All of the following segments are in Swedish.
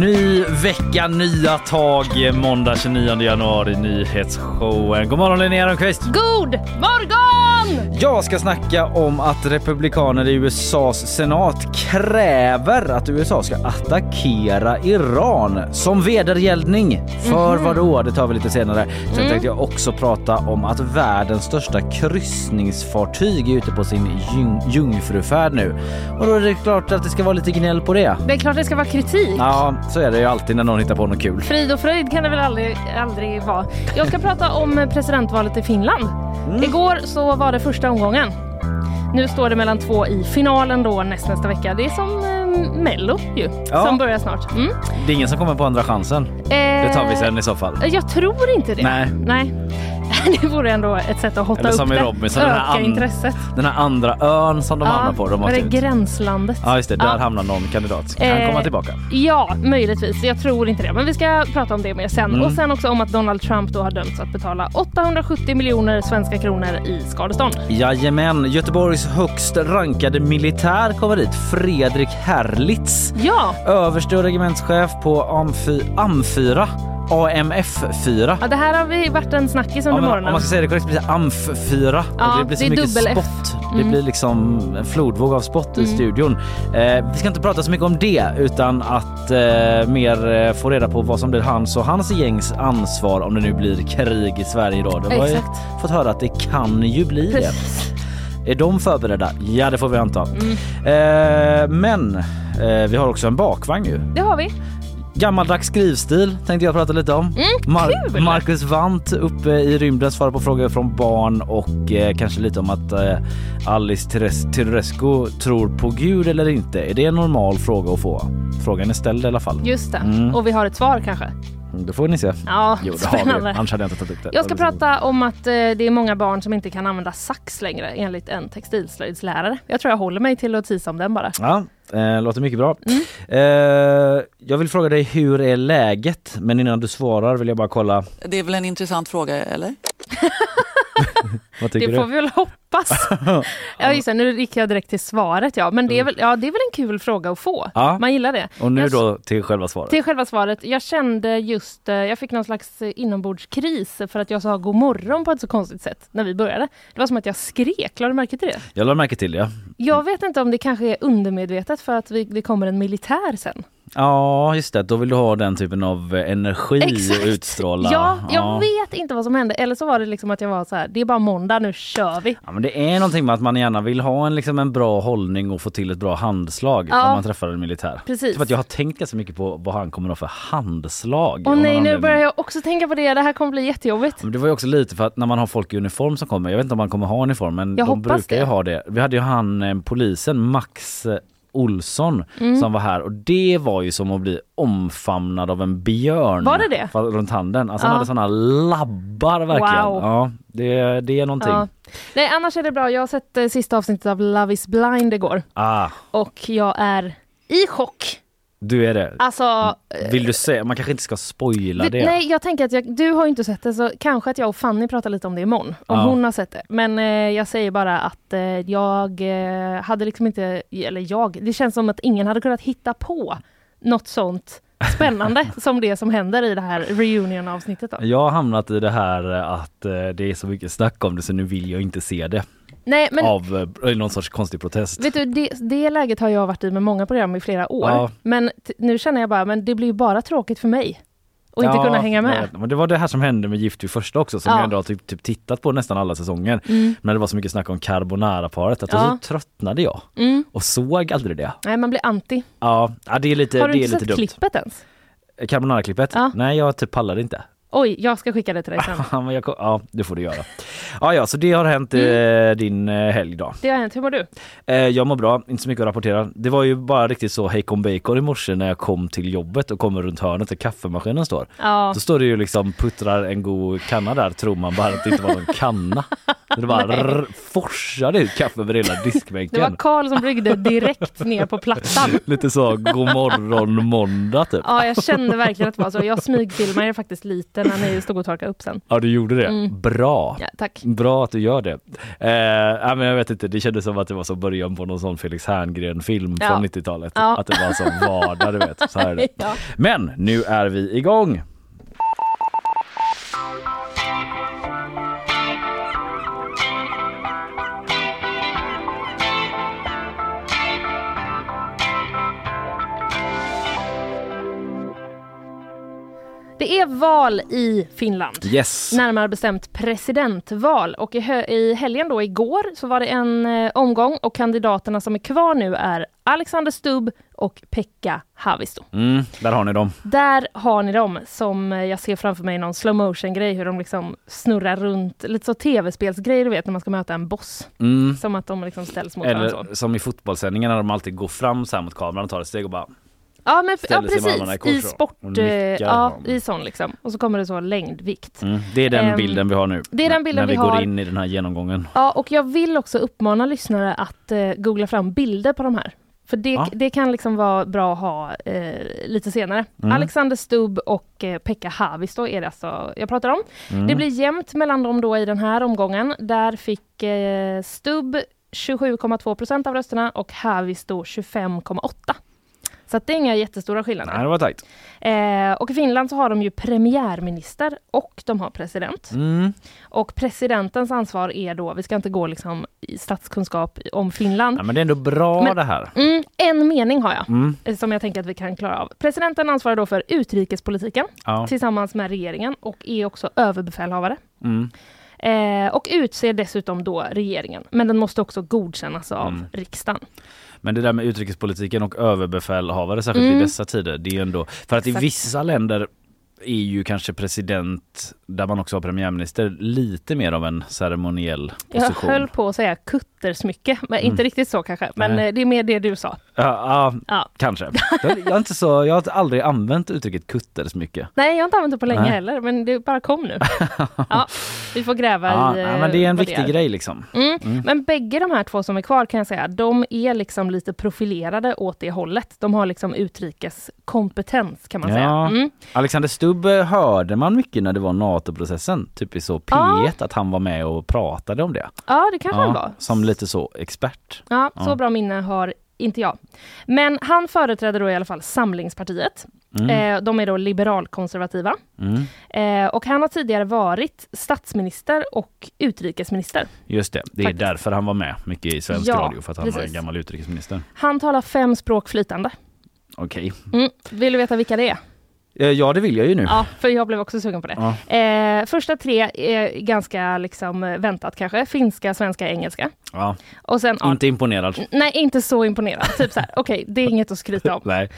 Ny vecka, nya tag. Måndag 29 januari, nyhetsshowen. God morgon Linnea Rönnqvist. God morgon! Jag ska snacka om att republikaner i USAs senat kräver att USA ska attackera Iran som vedergällning. För Mhm. vad då? Det tar vi lite senare. Sen Mm. tänkte jag också prata om att världens största kryssningsfartyg är ute på sin jung- jungfrufärd nu. Och då är det klart att det ska vara lite gnäll på det. Det är klart det ska vara kritik. Ja, så är det ju alltid när någon hittar på något kul. Frid och fröjd kan det väl aldrig, aldrig vara. Jag ska prata om presidentvalet i Finland. Mm. Igår så var det första omgången. Nu står det mellan två i finalen då näst nästa vecka. Det är som eh, Mello ju, Ja. som börjar snart. Mm. Det är ingen som kommer på andra chansen. Det tar vi sen i så fall. Jag tror inte det. Nej. Nej. Det vore ändå ett sätt att hotta Eller upp som i det. Robinson, den här an- intresset. Den här andra ön som de hamnar på. De det ut. gränslandet? Ja just det, där Ja. hamnar någon kandidat. Ska han Eh, komma tillbaka? Ja, möjligtvis. Jag tror inte det. Men vi ska prata om det mer sen. Mm. Och sen också om att Donald Trump då har dömts att betala 870 miljoner svenska kronor i skadestånd. Jajamän, Göteborgs högst rankade militär kommer dit. Fredrik Herlitz. Ja, Överste och regementschef på Amfy, AM4. AMF4. ja det här har vi varit en snackis Ja, under men morgonen. om man ska säga det korrekt blir det AMF4. Ja, det blir så det mycket spott. Det Mm. blir liksom en flodvåg av spott i Mm. studion. Eh, vi ska inte prata så mycket om det utan att eh, mer eh, få reda på vad som blir hans och hans gängs ansvar om det nu blir krig i Sverige då. De har ju fått höra att det kan ju bli det. Precis. Är de förberedda? Ja, det får vi anta. Mm. Eh, men eh, vi har också en bakvagn ju. Det har vi. Gammaldags skrivstil tänkte jag prata lite om. Mm, kul! Marcus Wandt uppe i rymden svarar på frågor från barn och eh, kanske lite om att eh, Alice Teres- Teodorescu tror på Gud eller inte. Är det en normal fråga att få? Frågan är ställd i alla fall. Just det. Mm. Och vi har ett svar kanske. Det får ni se. Ja, Jo, det har vi. spännande. Annars hade jag inte tagit upp det. Jag ska prata om att eh, det är många barn som inte kan använda sax längre enligt en textilslöjdslärare. Jag tror jag håller mig till att tisa om den bara. Ja, eh, låter mycket bra. Mm. Eh, jag vill fråga dig hur är läget? Men innan du svarar vill jag bara kolla. Det är väl en intressant fråga, eller? Vad tycker Det du? får vi väl hoppas. ja, just det, nu gick jag direkt till svaret ja. Men det är väl, ja, det är väl en kul fråga att få. Ja. Man gillar det. Och nu Jag- då till själva svaret. Till själva svaret. Jag kände just, eh, jag fick någon slags inombordskris för att jag sa god morgon på ett så konstigt sätt när vi började. Det var som att jag skrek, lade du märke till det? Jag lade märke till det. Jag vet inte om det kanske är undermedvetet för att vi, det kommer en militär sen. Ja, just det. Då vill du ha den typen av eh, energi Exakt. utstråla. Ja, jag vet inte vad som hände. Eller så var det liksom att jag var så här, det är bara måndag, nu kör vi. Ja, men det är någonting med att man gärna vill ha en, liksom en bra hållning och få till ett bra handslag Ja. när man träffar en militär. Precis. Typ att jag har tänkt ganska mycket på vad han kommer att ha för handslag. Åh nej, nu börjar jag också tänka på det. Det här kommer bli jättejobbigt. Men det var ju också lite för att när man har folk i uniform som kommer, jag vet inte om man kommer ha uniform men Jag de brukar ju det. ha det. Vi hade ju han eh, polisen Max eh, Olsson Mm. som var här och det var ju som att bli omfamnad av en björn. Var det det? Runt handen. Alltså Ja. han hade såna labbar verkligen. Wow. Ja, det, det är någonting. Ja. Nej, annars är det bra. Jag har sett eh, sista avsnittet av Love is blind igår Ah, och jag är i chock. Du är det. Alltså, Vill du säga, man kanske inte ska spoila vi, det. nej jag tänker att jag, du har inte sett det så kanske att jag och Fanny pratar lite om det imorgon. Om Ja. hon har sett det. Men eh, jag säger bara att eh, jag eh, hade liksom inte, eller jag, det känns som att ingen hade kunnat hitta på något sånt spännande som det som händer i det här reunion avsnittet. Då. Jag har hamnat i det här eh, att eh, det är så mycket snack om det så nu vill jag inte se det. Nej men Av eh, någon sorts konstig protest. Vet du, det, det läget har jag varit i med många program i flera år. Ja. Men nu känner jag bara, men det blir ju bara tråkigt för mig. Och inte Ja, kunna hänga med. vet. Men det var det här som hände med Gift vid första också som Ja. jag ändå har typ, typ tittat på nästan alla säsonger. Mm. Men det var så mycket snack om carbonara-paret att Ja. så tröttnade jag Mm. och såg aldrig det. Nej, man blir anti. Ja, det är lite, har du inte sett dumt. klippet ens? Carbonara-klippet? Ja. Nej jag typ pallade inte. Oj, jag ska skicka det till dig sen. Ja, det får du göra. Ja, ja så det har hänt Mm. eh, din eh, helg då. Det har hänt. Hur mår du? Eh, jag mår bra, inte så mycket att rapportera. Det var ju bara riktigt så hejkon bacon i morse när jag kom till jobbet och kommer runt hörnet där kaffemaskinen står. Ja. Då står det ju liksom puttrar en god kanna där tror man bara att det inte var någon kanna. Det bara rrr, forsade ut kaffe över hela Det diskbänken. var Karl som bryggde direkt ner på plattan. Lite så god morgon måndag typ. Ja, jag kände verkligen att det var så. Jag smygfilmade faktiskt lite när ni stod och torkade upp sen. Ja du gjorde det. Mm. Bra. Ja, tack. Bra att du gör det. Eh, ja, men jag vet inte, det kändes som att det var så början på någon sån Felix Herngren film Ja. från 90-talet. Ja. Att det var som vardag du vet. Så här är det. Men nu är vi igång. Det är val i Finland. Yes. Närmare bestämt presidentval och i, i helgen då igår så var det en eh, omgång och kandidaterna som är kvar nu är Alexander Stubb och Pekka Haavisto. Mm, där har ni dem. Där har ni dem som eh, jag ser framför mig någon slow motion grej hur de liksom snurrar runt, lite så tv-spelsgrej du vet när man ska möta en boss. Mm. Som att de liksom ställs mot varandra. Eller som i fotbollssändningarna när de alltid går fram så här mot kameran och tar ett steg och bara Ja men ja, i precis, i så. sport, eh, ja i sån liksom. Och så kommer det så längdvikt. mm, Det är den Ehm, bilden vi har nu. det är den bilden när vi, vi går har. in i den här genomgången. Ja, och jag vill också uppmana lyssnare att eh, googla fram bilder på de här. För det, Ja. det kan liksom vara bra att ha eh, lite senare. Mm. Alexander Stubb och eh, Pekka Haavisto är det alltså jag pratar om. Mm. Det blir jämnt mellan dem då i den här omgången. Där fick eh, Stubb 27,2 procent av rösterna och Haavisto 25,8. Så det är inga jättestora skillnader. Nej, det var tajt. Eh, och i Finland så har de ju premiärminister och de har president. Mm. Och presidentens ansvar är då, vi ska inte gå liksom i statskunskap om Finland. Ja, men det är ändå bra Men- det här. Mm, en mening har jag, Mm. eh, som jag tänker att vi kan klara av. Presidenten ansvarar då för utrikespolitiken Ja. tillsammans med regeringen och är också överbefälhavare. Mm. Eh, och utser dessutom då regeringen, men den måste också godkännas av Mm. riksdagen. Men det där med utrikespolitiken och överbefälhavare särskilt Mm. i dessa tider, det är ändå för att i Exakt. vissa länder är ju kanske president där man också har premiärminister lite mer av en ceremoniell Jag position. höll på att säga kuttersmycke, men inte Mm. riktigt så kanske. Men Nej. eh, det är mer det du sa. Ja, ja, Ja. kanske. Jag, är inte så, jag har aldrig använt uttrycket kuttersmycke. Nej, jag har inte använt det på länge Nej. heller, men det bara kom nu. ja, vi får gräva i ja, eh, men det är en viktig grej liksom. Mm. Mm. Men bägge de här två som är kvar kan jag säga, de är liksom lite profilerade åt det hållet. De har liksom utrikeskompetens kan man Ja. säga. Mm. Alexander Stubb eh, hörde man mycket när det var NATO-processen, typ i så P1, att han var med och pratade om det. Ja, det kanske han var. som lite så expert. Ja, så Ja. bra minne har inte jag. Men han företräder då i alla fall Samlingspartiet. Mm. Eh, de är då liberalkonservativa. Mm. Eh, och han har tidigare varit statsminister och utrikesminister. Just det, det är Faktiskt. därför han var med mycket i svensk Ja, radio, för att han var en precis. gammal utrikesminister. Han talar fem språk flytande. Okej. Mm. Vill du veta vilka det är? Eh, Ja, det vill jag ju nu. Ja, för jag blev också sugen på det. Ja. Eh, första tre är ganska liksom väntat kanske. Finska, svenska, engelska. Ja. Och sen, Inte imponerad. nej inte så imponerad. Typ så här, okej, det är inget att skryta om. Nej.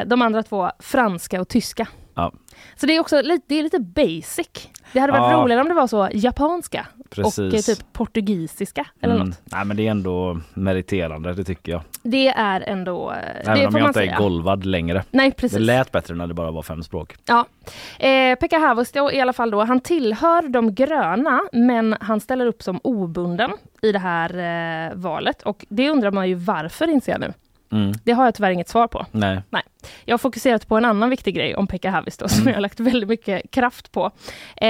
Eh, de andra två, franska och tyska. Ja. Så det är också lite, det är lite basic. Det hade varit Ja. roligare om det var så japanska. och eh, Precis. typ portugisiska eller Mm. något. Nej men det är ändå meriterande, det tycker jag. Det är ändå, eh, Även det om jag man inte säga. är golvad längre. Nej Det precis. lät bättre när det bara var fem språk. Ja. Eh, Pekka Haavisto i alla fall då, han tillhör de gröna men han ställer upp som obunden i det här eh, valet och det undrar man ju varför inser jag nu. Mm. Det har jag tyvärr inget svar på. Nej. Jag har fokuserat på en annan viktig grej om Pekka Haavisto som Mm. jag har lagt väldigt mycket kraft på. Eh,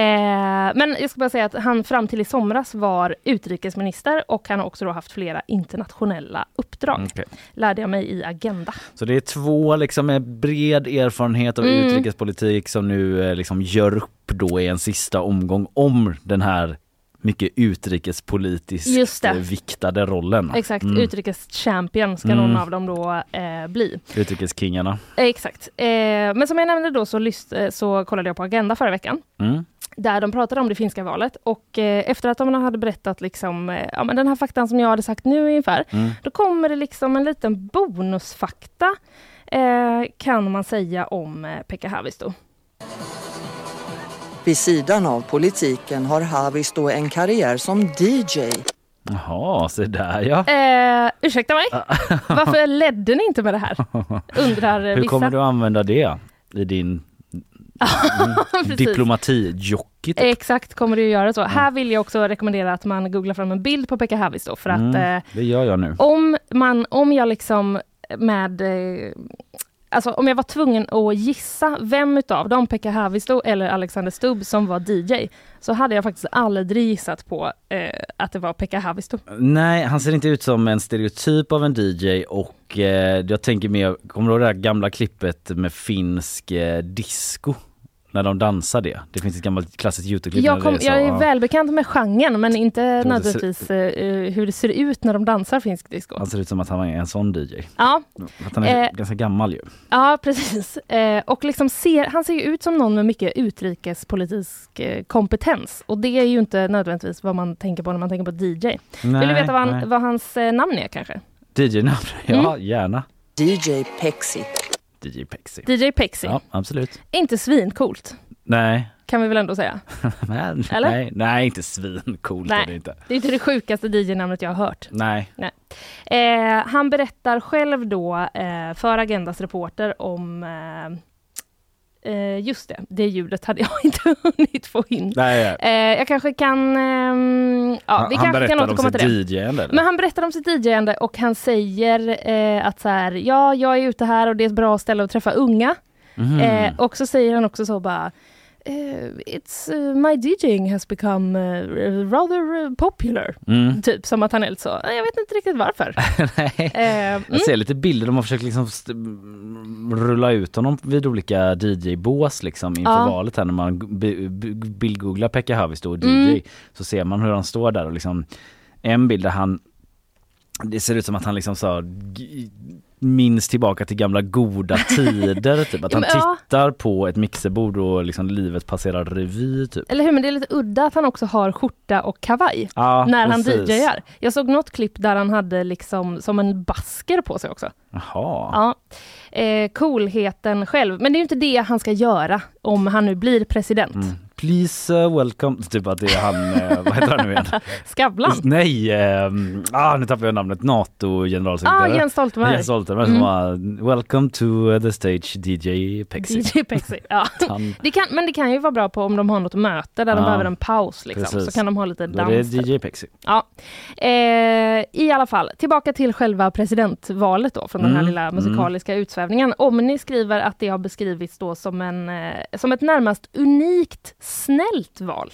men jag ska bara säga att han fram till i somras var utrikesminister och han har också haft flera internationella uppdrag. Okej. Lärde jag mig i Agenda. Så det är två liksom med bred erfarenhet av Mm. utrikespolitik som nu eh, liksom gör upp då i en sista omgång om den här mycket utrikespolitiskt viktade rollen. Exakt, Mm. utrikeschampion ska Mm. någon av dem då eh, bli. Utrikeskingarna. Eh, Exakt. Eh, men som jag nämnde då så, lyst, eh, så kollade jag på Agenda förra veckan. Mm. Där de pratade om det finska valet och eh, efter att de hade berättat liksom, eh, ja, men den här faktan som jag hade sagt nu ungefär. Mm. Då kommer det liksom en liten bonusfakta kan man säga om Pekka Haavisto. Vid sidan av politiken har Haavisto en karriär som DJ. Jaha, så där ja. Eh, ursäkta mig, varför ledde ni inte med det här? Undrar eh, Hur vissa. kommer du använda det i din diplomati-jockey? Typ? Exakt kommer du göra så. Här vill jag också rekommendera att man googlar fram en bild på Pekka Haavisto för att Mm, eh, det gör jag nu. om, man, om jag liksom med eh, Alltså om jag var tvungen att gissa vem utav dem, Pekka Haavisto eller Alexander Stubb som var DJ, så hade jag faktiskt aldrig gissat på eh, att det var Pekka Haavisto. Nej, han ser inte ut som en stereotyp av en DJ och eh, jag tänker mer, kommer du ihåg det här gamla klippet med finsk eh, disco? När de dansar det. Det finns ett gammalt klassiskt Youtube-klipp. Jag, kom, det är så, jag är ja. välbekant med genren men inte det ser- nödvändigtvis eh, hur det ser ut när de dansar finsk disco. Han ser ut som att han är en sån DJ. Ja, Att han är Eh, ganska gammal ju. Ja, precis. Eh, och liksom ser, han ser ju ut som någon med mycket utrikespolitisk eh, kompetens. Och det är ju inte nödvändigtvis vad man tänker på när man tänker på DJ. Vill du veta vad, nej. han, vad hans eh, namn är kanske? DJ-namn? Ja, Mm. gärna. DJ Pexi. DJ Pexi. DJ Pexi. Ja, absolut. Inte svincoolt, Nej. kan vi väl ändå säga. Men, Eller? Nej, nej, inte svincoolt Nej. är det inte. Det är inte det sjukaste DJ-namnet jag har hört. Nej. Eh, han berättar själv då eh, för Agendas reporter om eh, eh, Just det, det ljudet hade jag inte hunnit få in. nej. Eh, jag kanske kan... ehm, ja, vi han kanske kan om sitt. DJ-ande. Men han berättar om sitt DJande och han säger eh, att så här, ja, jag är ute här och det är ett bra ställe att träffa unga. Eh, och så säger han också så bara eh, It's uh, my DJing has become uh, rather uh, popular. Mm. Typ som att han är så, "Eh, jag vet inte riktigt varför. Nej. Mm, Jag ser lite bilder, de har försökt liksom rulla ut honom vid olika DJ-bås liksom inför Ja. valet här när man bildgooglar Pekka Haavisto och DJ Mm. så ser man hur han står där och liksom en bild där han det ser ut som att han liksom så g- minns tillbaka till gamla goda tider typ att han ja. tittar på ett mixerbord och liksom livet passerar revy typ. eller hur, men det är lite udda att han också har skjorta och kavaj Ja, när han precis. DJar. Jag såg något klipp där han hade liksom som en basker på sig också. Jaha. Ja. Eh, coolheten själv. Men det är ju inte det han ska göra om han nu blir president. Mm. Please uh, welcome, typ att det är han, eh, vad heter han nu igen? Skavlan. Nej, ehm, ah, nu tappar jag namnet, NATO Ja, generalsekreterare. ah, Jens Stoltenberg. Jens Stoltenberg som var Welcome to the stage DJ Pexi. DJ Pexi. Ja. Han, Det kan, men det kan ju vara bra på om de har något möte där de Ja, behöver en paus. Liksom. precis. Så kan de ha lite då är det dans. DJ Pexi. Ja. Eh, I alla fall, tillbaka till själva presidentvalet då, från den här Mm, lilla musikaliska utsvävningen. Omni skriver att det har beskrivits då som, en, eh, som ett närmast unikt snällt val.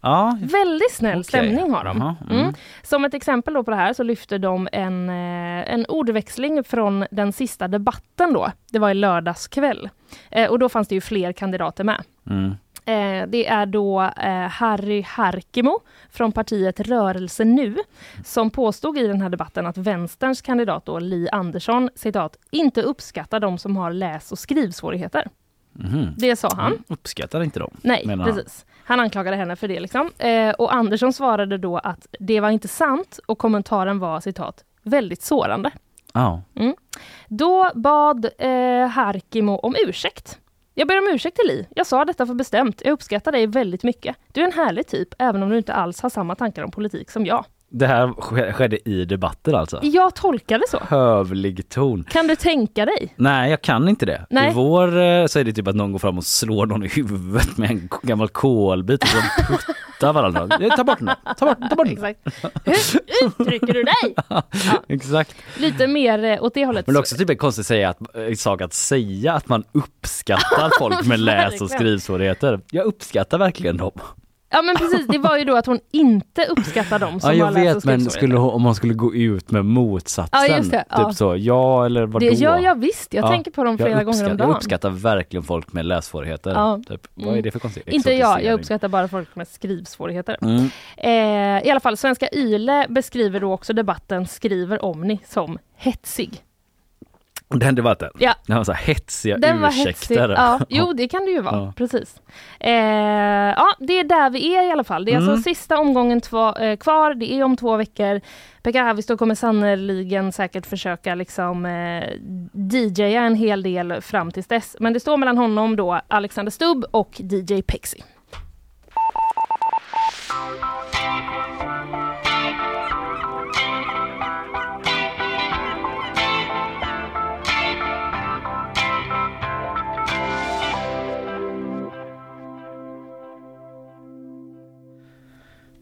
Ja, Väldigt snäll Okej. stämning har de. Mm. mm. Som ett exempel då på det här så lyfter de en, eh, en ordväxling från den sista debatten då. Det var i lördags kväll. Eh, och då fanns det ju fler kandidater med. mm. Eh, det är då eh, Harry Harkimo från partiet Rörelse Nu som påstod i den här debatten att vänsterns kandidat då, Li Andersson citat, inte uppskattar de som har läs och skrivsvårigheter. Mhm. Det sa han. Mm, Uppskattar inte dem. Nej, menar han. precis. Han anklagade henne för det. Liksom. Eh, och Andersson svarade då att det var inte sant och kommentaren var citat väldigt sårande. Ja. Då bad eh, Harkimo om ursäkt. Jag ber om ursäkt till Li. Jag sa detta för bestämt. Jag uppskattar dig väldigt mycket. Du är en härlig typ, även om du inte alls har samma tankar om politik som jag. Det här sk- skedde i debatten alltså? Jag tolkar det så. Hövlig ton. Kan du tänka dig? Nej, jag kan inte det. Nej. I vår eh, så är det typ att någon går fram och slår någon i huvudet med en gammal kolbit och puttar varandra. Ta bort den. Ta bort, ta bort den. Exakt. Hur uttrycker du dig? Exakt. Lite mer eh, åt det hållet. Men det är också typ en konstig säga att, eh, sak att säga att man uppskattar folk med läs och skrivsvårigheter. Jag uppskattar verkligen dem. Ja men precis, det var ju då att hon inte uppskattar dem som Ja, jag vet men skulle hon, om man skulle gå ut med motsatsen. Ja, det, typ ja. så, ja eller vadå? Det gör jag visst, jag Ja, tänker på dem flera gånger om dagen. Jag uppskattar verkligen folk med lässvårigheter. Ja. Typ. Vad är det för konstigt? Inte jag, jag uppskattar bara folk med skrivsvårigheter. Mm. Eh, I alla fall, Svenska YLE beskriver då också debatten Skriver Omni som hetsig. Den debatten. Ja. Den var så här hetsiga Den var ursäkter. Ja, jo, det kan det ju vara. Ja. Precis. Eh, ja, det är där vi är i alla fall. Det är Mm. alltså sista omgången två, eh, kvar. Det är om två veckor. Pekka Haavisto kommer sannoliken säkert försöka liksom eh, DJa en hel del fram tills dess. Men det står mellan honom då, Alexander Stubb och DJ Pexi.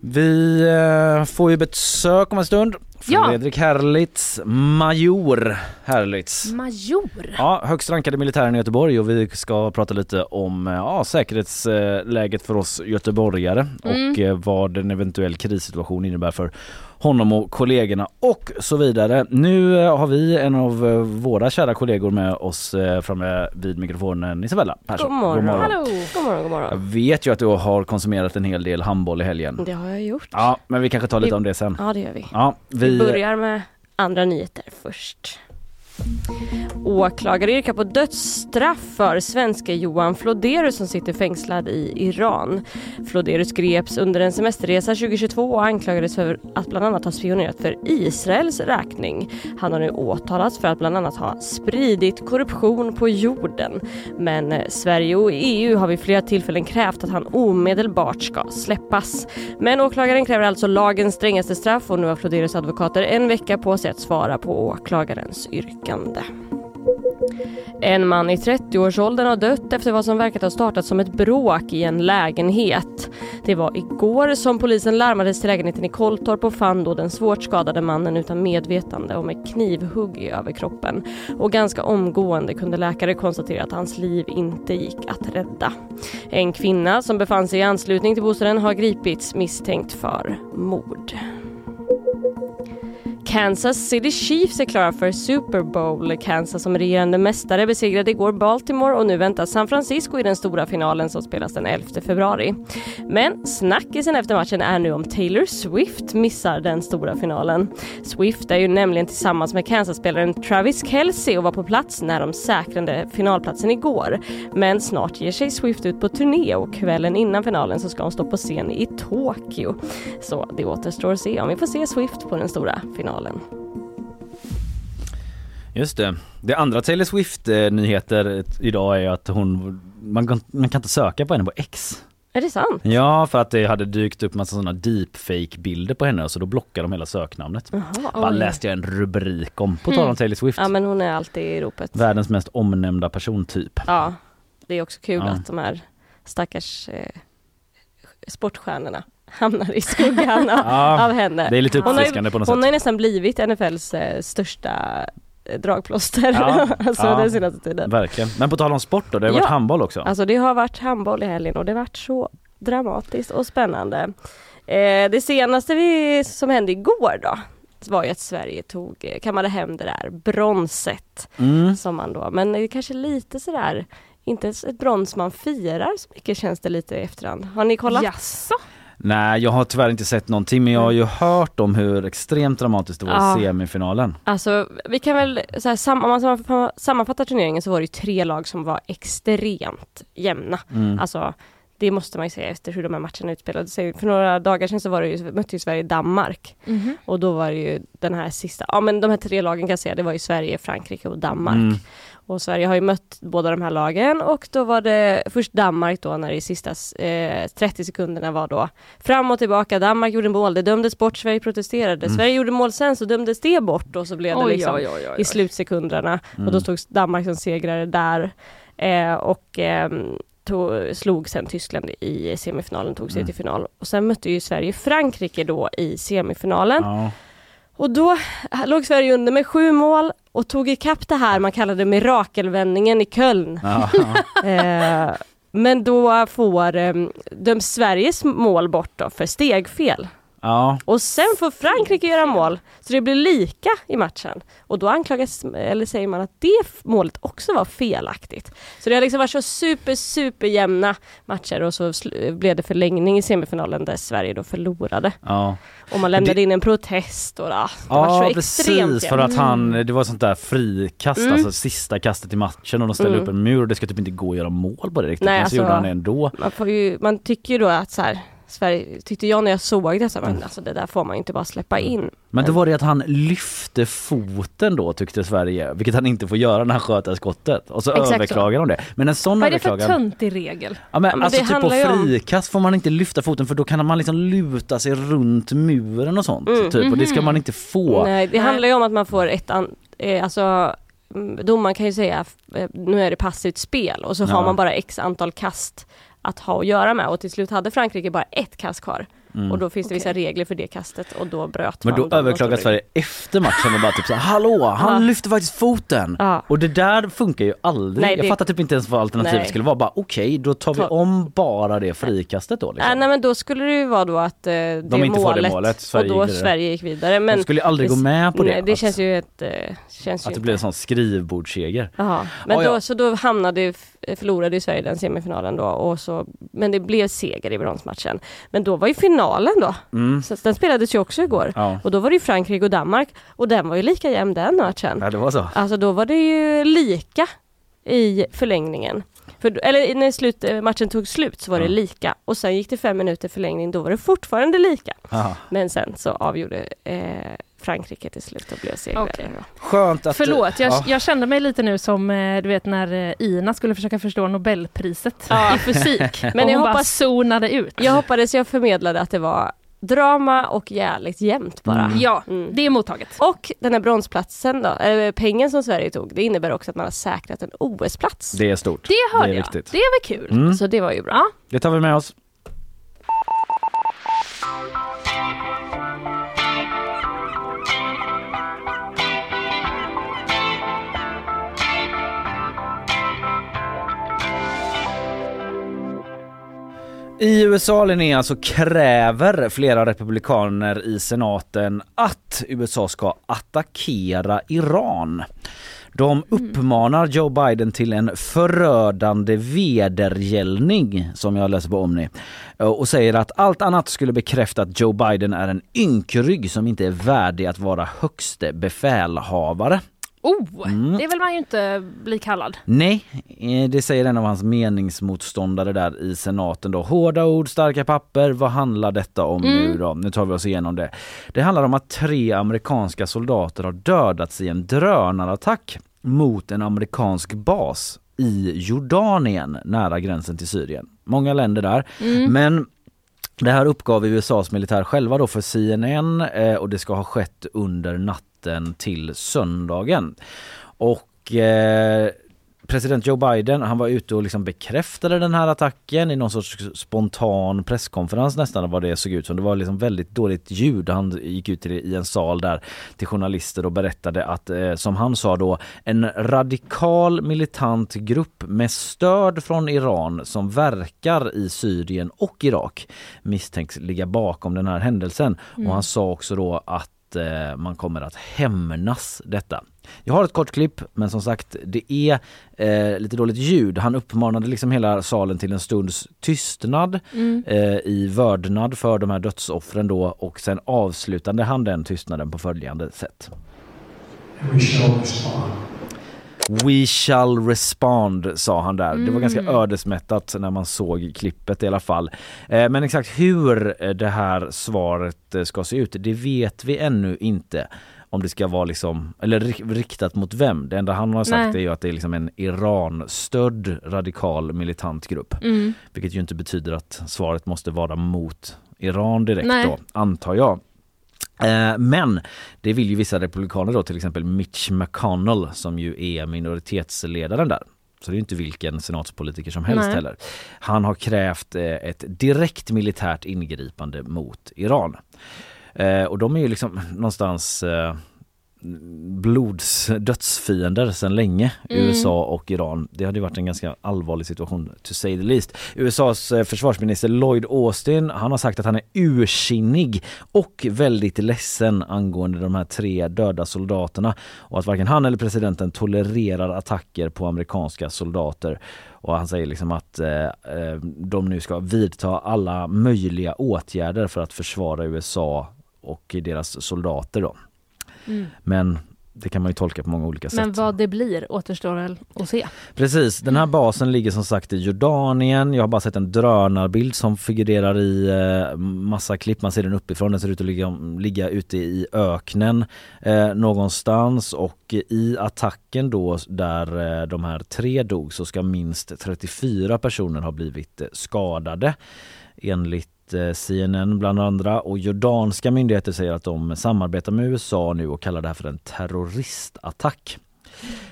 Vi eh, får ju besök om en stund. Ja. Fredrik Herlitz, major Herlitz. Major. Ja, högst rankade militären i Göteborg och vi ska prata lite om eh, ja, säkerhetsläget för oss göteborgare Mm. och eh, vad en eventuell krissituation innebär för honom och kollegorna och så vidare. Nu eh, har vi en av eh, våra kära kollegor med oss eh, framme vid mikrofonen, Isabella Persson. God morgon. Hallå! God morgon, god Jag morgon. vet ju att du har konsumerat en hel del handboll i helgen. Det har jag gjort. Ja, men vi kanske tar lite Vi- om det sen. Ja, det gör vi. Ja, Vi vi... börjar med andra nyheter först. Åklagare yrkar på dödsstraff för svenske Johan Floderus som sitter fängslad i Iran. Floderus greps under en semesterresa 2022 och anklagades för att bland annat ha spionerat för Israels räkning. Han har nu åtalats för att bland annat ha spridit korruption på jorden. Men eh, Sverige och EU har vid flera tillfällen krävt att han omedelbart ska släppas. Men åklagaren kräver alltså lagens strängaste straff och nu har Floderus advokater en vecka på sig att svara på åklagarens oroväckande. En man i 30-årsåldern har dött efter vad som verkat ha startat som ett bråk i en lägenhet. Det var igår som polisen larmades till lägenheten i Kolltorp och fann då den svårt skadade mannen utan medvetande och med knivhugg i överkroppen. Och ganska omgående kunde läkare konstatera att hans liv inte gick att rädda. En kvinna som befann sig i anslutning till bostaden har gripits misstänkt för mord. Kansas City Chiefs är klara för Super Bowl. Kansas som regerande mästare besegrade igår Baltimore och nu väntas San Francisco i den stora finalen som spelas den 11 februari. Men snackisen efter matchen är nu om Taylor Swift missar den stora finalen. Swift är ju nämligen tillsammans med Kansas-spelaren Travis Kelce och var på plats när de säkrade finalplatsen igår. Men snart ger sig Swift ut på turné och kvällen innan finalen så ska hon stå på scen i Tokyo. Så det återstår att se om vi får se Swift på den stora finalen. Just det. Det andra Taylor Swift-nyheter idag är att hon, man kan, man kan inte söka på henne på X. Är det sant? Ja, för att det hade dykt upp massa sådana deepfake-bilder på henne så då blockade de hela söknamnet. Bara oj. läste jag en rubrik om, på tal om Mm. Taylor Swift. Ja men hon är alltid i ropet. Världens mest omnämnda persontyp. Ja, det är också kul Ja. att de här stackars eh, sportstjärnorna hamnar i skuggan av, Ja, av henne. Det är lite Hon har ju- uppfriskande på något Hon har sätt. ju nästan blivit NFLs eh, största eh, dragplåster Ja, alltså ja. den senaste tiden. Verkligen. Men på tal om sport då, det har varit Ja. handboll också. Alltså det har varit handboll i helgen och det har varit så dramatiskt och spännande. Eh, det senaste vi, som hände igår då var ju att Sverige tog, eh, kammade hem det där bronset Mm. som man då, men det är kanske lite sådär inte ett brons man firar så mycket känns det lite i efterhand. Har ni kollat? Jaså? Nej, jag har tyvärr inte sett någonting men jag har ju hört om hur extremt dramatiskt det var Ja. i semifinalen. Alltså vi kan väl, så här, sam- om man sammanfa- sammanfattar turneringen så var det ju tre lag som var extremt jämna. Mm. Alltså Det måste man ju säga efter hur de här matcherna utspelade sig. För några dagar sedan så var det ju, mötte ju Sverige Danmark. Mhm. Och då var det ju den här sista, ja men de här tre lagen kan jag säga, det var ju Sverige, Frankrike och Danmark. Mm. Och Sverige har ju mött båda de här lagen och då var det först Danmark då när det sista eh, 30 sekunderna var då fram och tillbaka. Danmark gjorde mål, det dömdes bort, Sverige protesterade. Mm. Sverige gjorde mål sen så dömdes det bort och så blev det Oj, liksom oj, oj, oj, oj. i slutsekunderna. Mm. Och då stod Danmark som segrare där. Eh, och ehm, tog, slog sen Tyskland i semifinalen, tog sig Mm. till final. Och sen mötte ju Sverige Frankrike då i semifinalen. Ja. Och då låg Sverige under med sju mål och tog ikapp det här man kallade mirakelvändningen i Köln. Eh, men då får eh, döms Sveriges mål bort då för stegfel. Ja. Och sen får Frankrike göra mål, så det blir lika i matchen. Och då anklagas, eller säger man att det målet också var felaktigt. Så det har liksom varit så super, super jämna matcher och så blev det förlängning i semifinalen där Sverige då förlorade. ja. Och man lämnade in en protest och ah, det var Ja så extremt precis för att han, det var sånt där frikast, Mm. alltså sista kastet i matchen och de ställde Mm. upp en mur och det ska typ inte gå att göra mål på det riktigt. Nej, men så alltså- gjorde han det ändå. Man, ju, man tycker ju då att så här, Sverige, tyckte jag när jag såg det, så men alltså det där får man ju inte bara släppa in. Men då var det att han lyfte foten då tyckte Sverige, vilket han inte får göra när han sköt det skottet. Och så Exakt så. överklagar de det. Men en sån Vad är det för töntig regel? Ja men, men alltså typ på ju om- frikast får man inte lyfta foten för då kan man liksom luta sig runt muren och sånt. Mm. Typ, och det ska man inte få. Nej, det Nej. handlar ju om att man får ett, an, eh, alltså mm, domaren kan ju säga eh, nu är det passivt spel och så Ja. har man bara x antal kast att ha att göra med. Och till slut hade Frankrike bara ett kast kvar. Mm. och då finns det vissa Okej. regler för det kastet och då bröt Men man. då de överklagar åtta Sverige efter matchen och bara typ såhär hallå han Ja. lyfte faktiskt foten. Ja. Och det där funkar ju aldrig. Nej, Jag det- fattar typ inte ens vad alternativet Nej. skulle vara. Bara okej då tar vi Ta- om bara det frikastet då. Äh, Liksom. nej men då skulle det ju vara då att eh, det inte får det målet, målet, Sverige och då gick. Sverige gick vidare. Men De skulle ju aldrig det- gå med på det. nej, det att, känns ju ett... Eh, känns att ju det blir en sån skrivbordsseger. Jaha. Men ja. då, så då hamnade, ju- förlorade ju Sverige den semifinalen då och så, men det blev seger i bronsmatchen. Men då var ju finalen då, Mm. så den spelades ju också igår. Ja. Och då var det ju Frankrike och Danmark och den var ju lika jämn den matchen. ja, det var så. Alltså då var det ju lika i förlängningen. För, eller när slut, eh, matchen tog slut så var det Ja. lika och sen gick det fem minuter förlängning, då var det fortfarande lika. Aha. Men sen så avgjorde eh, Frankrike till slut och blev segrare. Okej. Skönt att... Förlåt, jag, ja. jag kände mig lite nu som eh, du vet när eh, Ina skulle försöka förstå Nobelpriset Ja. i fysik. Men Men jag hon bara hoppas- zonade ut. Jag hoppades jag förmedlade att det var drama och jävligt jämnt bara. Mm. Ja, Mm. det är mottaget. Och den här bronsplatsen då, eller pengen som Sverige tog, det innebär också att man har säkrat en OS-plats. Det är stort. Det hörde är jag. viktigt. Det väl kul? Mm. Så det var ju bra. Det tar vi med oss. I USA Linnea så kräver flera republikaner i senaten att USA ska attackera Iran. De uppmanar Joe Biden till en förödande vedergällning som jag läser på Omni och säger att allt annat skulle bekräfta att Joe Biden är en ynkrygg som inte är värdig att vara högste befälhavare. Oh, Mm. det vill man ju inte bli kallad. Nej, eh, det säger en av hans meningsmotståndare där i senaten då. Hårda ord, starka papper. Vad handlar detta om nu då? Nu tar vi oss igenom det. Det handlar om att tre amerikanska soldater har dödats i en drönarattack mot en amerikansk bas i Jordanien nära gränsen till Syrien. Många länder där. Men det här uppgav USAs militär själva då för CNN eh, och det ska ha skett under natten till söndagen. Och eh, president Joe Biden han var ute och liksom bekräftade den här attacken i någon sorts spontan presskonferens nästan vad det såg ut som. Det var liksom väldigt dåligt ljud. Han gick ut i en sal där till journalister och berättade att eh, som han sa då en radikal militant grupp med stöd från Iran som verkar i Syrien och Irak misstänks ligga bakom den här händelsen. Och han sa också då att eh, man kommer att hämnas detta. Jag har ett kort klipp men som sagt det är eh, lite dåligt ljud. Han uppmanade liksom hela salen till en stunds tystnad eh, i vördnad för de här dödsoffren då och sen avslutade han den tystnaden på följande sätt. we shall respond. We shall respond sa han där. Det var ganska Mm. ödesmättat när man såg klippet i alla fall. Eh, Men exakt hur eh, det här svaret eh, ska se ut, det vet vi ännu inte. Om det ska vara liksom, eller ri- riktat mot vem. Det enda han har sagt Nej. är ju att det är liksom en Iran-stödd radikal militant grupp. Mm. Vilket ju inte betyder att svaret måste vara mot Iran direkt Nej. då, antar jag. Eh, Men det vill ju vissa republikaner då, till exempel Mitch McConnell som ju är minoritetsledaren där. Så det är inte vilken senatspolitiker som helst Nej. heller. Han har krävt eh, ett direkt militärt ingripande mot Iran. Eh, Och de är ju liksom någonstans eh, blods dödsfiender sedan länge, Mm. USA och Iran. Det hade ju varit en ganska allvarlig situation to say the least. USAs eh, försvarsminister Lloyd Austin, han har sagt att han är ursinnig och väldigt ledsen angående de här tre döda soldaterna och att varken han eller presidenten tolererar attacker på amerikanska soldater. Och han säger liksom att eh, eh, de nu ska vidta alla möjliga åtgärder för att försvara USA och deras soldater då. Mm. Men det kan man ju tolka på många olika Men sätt. vad det blir återstår väl att se. Precis, den här basen ligger som sagt i Jordanien. Jag har bara sett en drönarbild som figurerar i eh, massa klipp. Man ser den uppifrån. Den ser ut att ligga, ligga ute i öknen eh, någonstans och i attacken då där eh, de här tre dog så ska minst 34 personer ha blivit eh, skadade enligt eh, CNN bland andra och jordanska myndigheter säger att de samarbetar med USA nu och kallar det här för en terroristattack.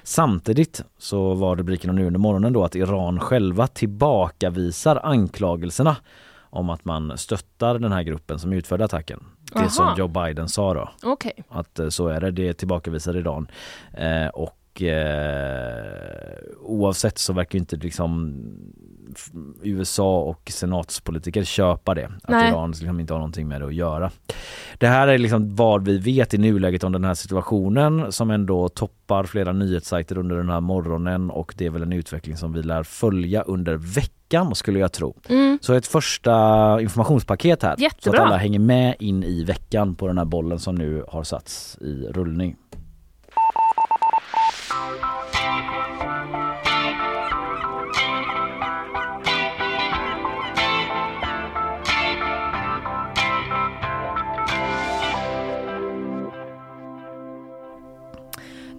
Samtidigt så var rubriken nu under morgonen då att Iran själva tillbakavisar anklagelserna om att man stöttar den här gruppen som utförde attacken. Det Aha. som Joe Biden sa då. Okej. Att eh, så är det, det tillbakavisar Iran. Eh, och eh, oavsett så verkar inte liksom USA och senatspolitiker köpa det. Att Nej. Iran liksom inte har någonting med det att göra. Det här är liksom vad vi vet i nuläget om den här situationen som ändå toppar flera nyhetssajter under den här morgonen och det är väl en utveckling som vi lär följa under veckan skulle jag tro. Mm. Så ett första informationspaket här så att Jättebra. alla hänger med in i veckan på den här bollen som nu har satts i rullning.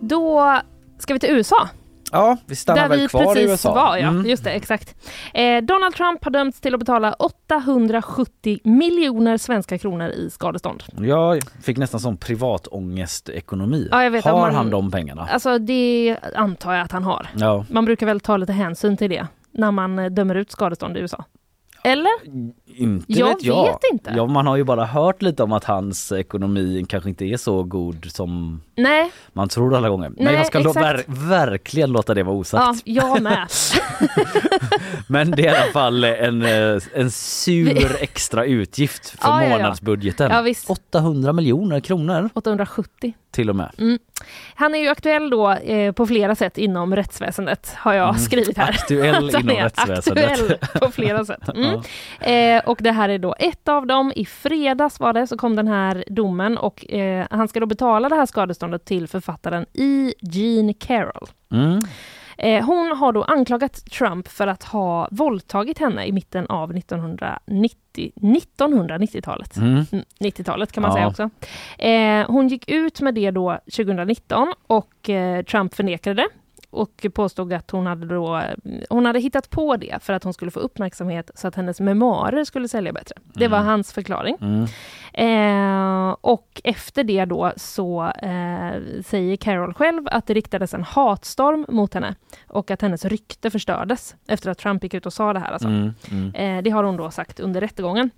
Då ska vi till USA. Ja, vi stannar där väl vi kvar i USA. var. Ja, Mm. just det, exakt. Eh, Donald Trump har dömts till att betala 870 miljoner svenska kronor i skadestånd. Jag fick nästan sån privatångestekonomi. Ja, jag vet har man- han de pengarna? Alltså det antar jag att han har. Ja. Man brukar väl ta lite hänsyn till det när man eh, dömer ut skadestånd i USA. Eller? Inte Jag vet jag. vet inte. Ja, man har ju bara hört lite om att hans ekonomi kanske inte är så god som Nej, man tror alla gånger. Men Nej, jag ska ver- verkligen låta det vara ja, osagt. jag med. Men det är i alla fall en, eh, en sur extra utgift för Ja, ja, ja. månadsbudgeten. Ja, visst. 800 miljoner kronor 870. Till och med. Mm. Han är ju aktuell då eh, på flera sätt inom rättsväsendet har jag Mm. skrivit här. Aktuell inom rättsväsendet. Aktuell på flera sätt. Mm. Eh, och det här är då ett av dem. I fredags var det så kom den här domen och eh, han ska då betala det här skadeståndet till författaren E. Jean Carroll. Eh, hon har då anklagat Trump för att ha våldtagit henne i mitten av 1990, 1990-talet. Mm. Mm, 90-talet kan man Ja. säga också. Eh, hon gick ut med det då 2019 och eh, Trump förnekade det och påstod att hon hade, då, hon hade hittat på det för att hon skulle få uppmärksamhet så att hennes memoarer skulle sälja bättre. Det var Mm. hans förklaring. Mm. Eh, och efter det då så eh, säger Carol själv att det riktades en hatstorm mot henne och att hennes rykte förstördes efter att Trump gick ut och sa det här. Alltså. Mm. Mm. Eh, det har hon då sagt under rättegången.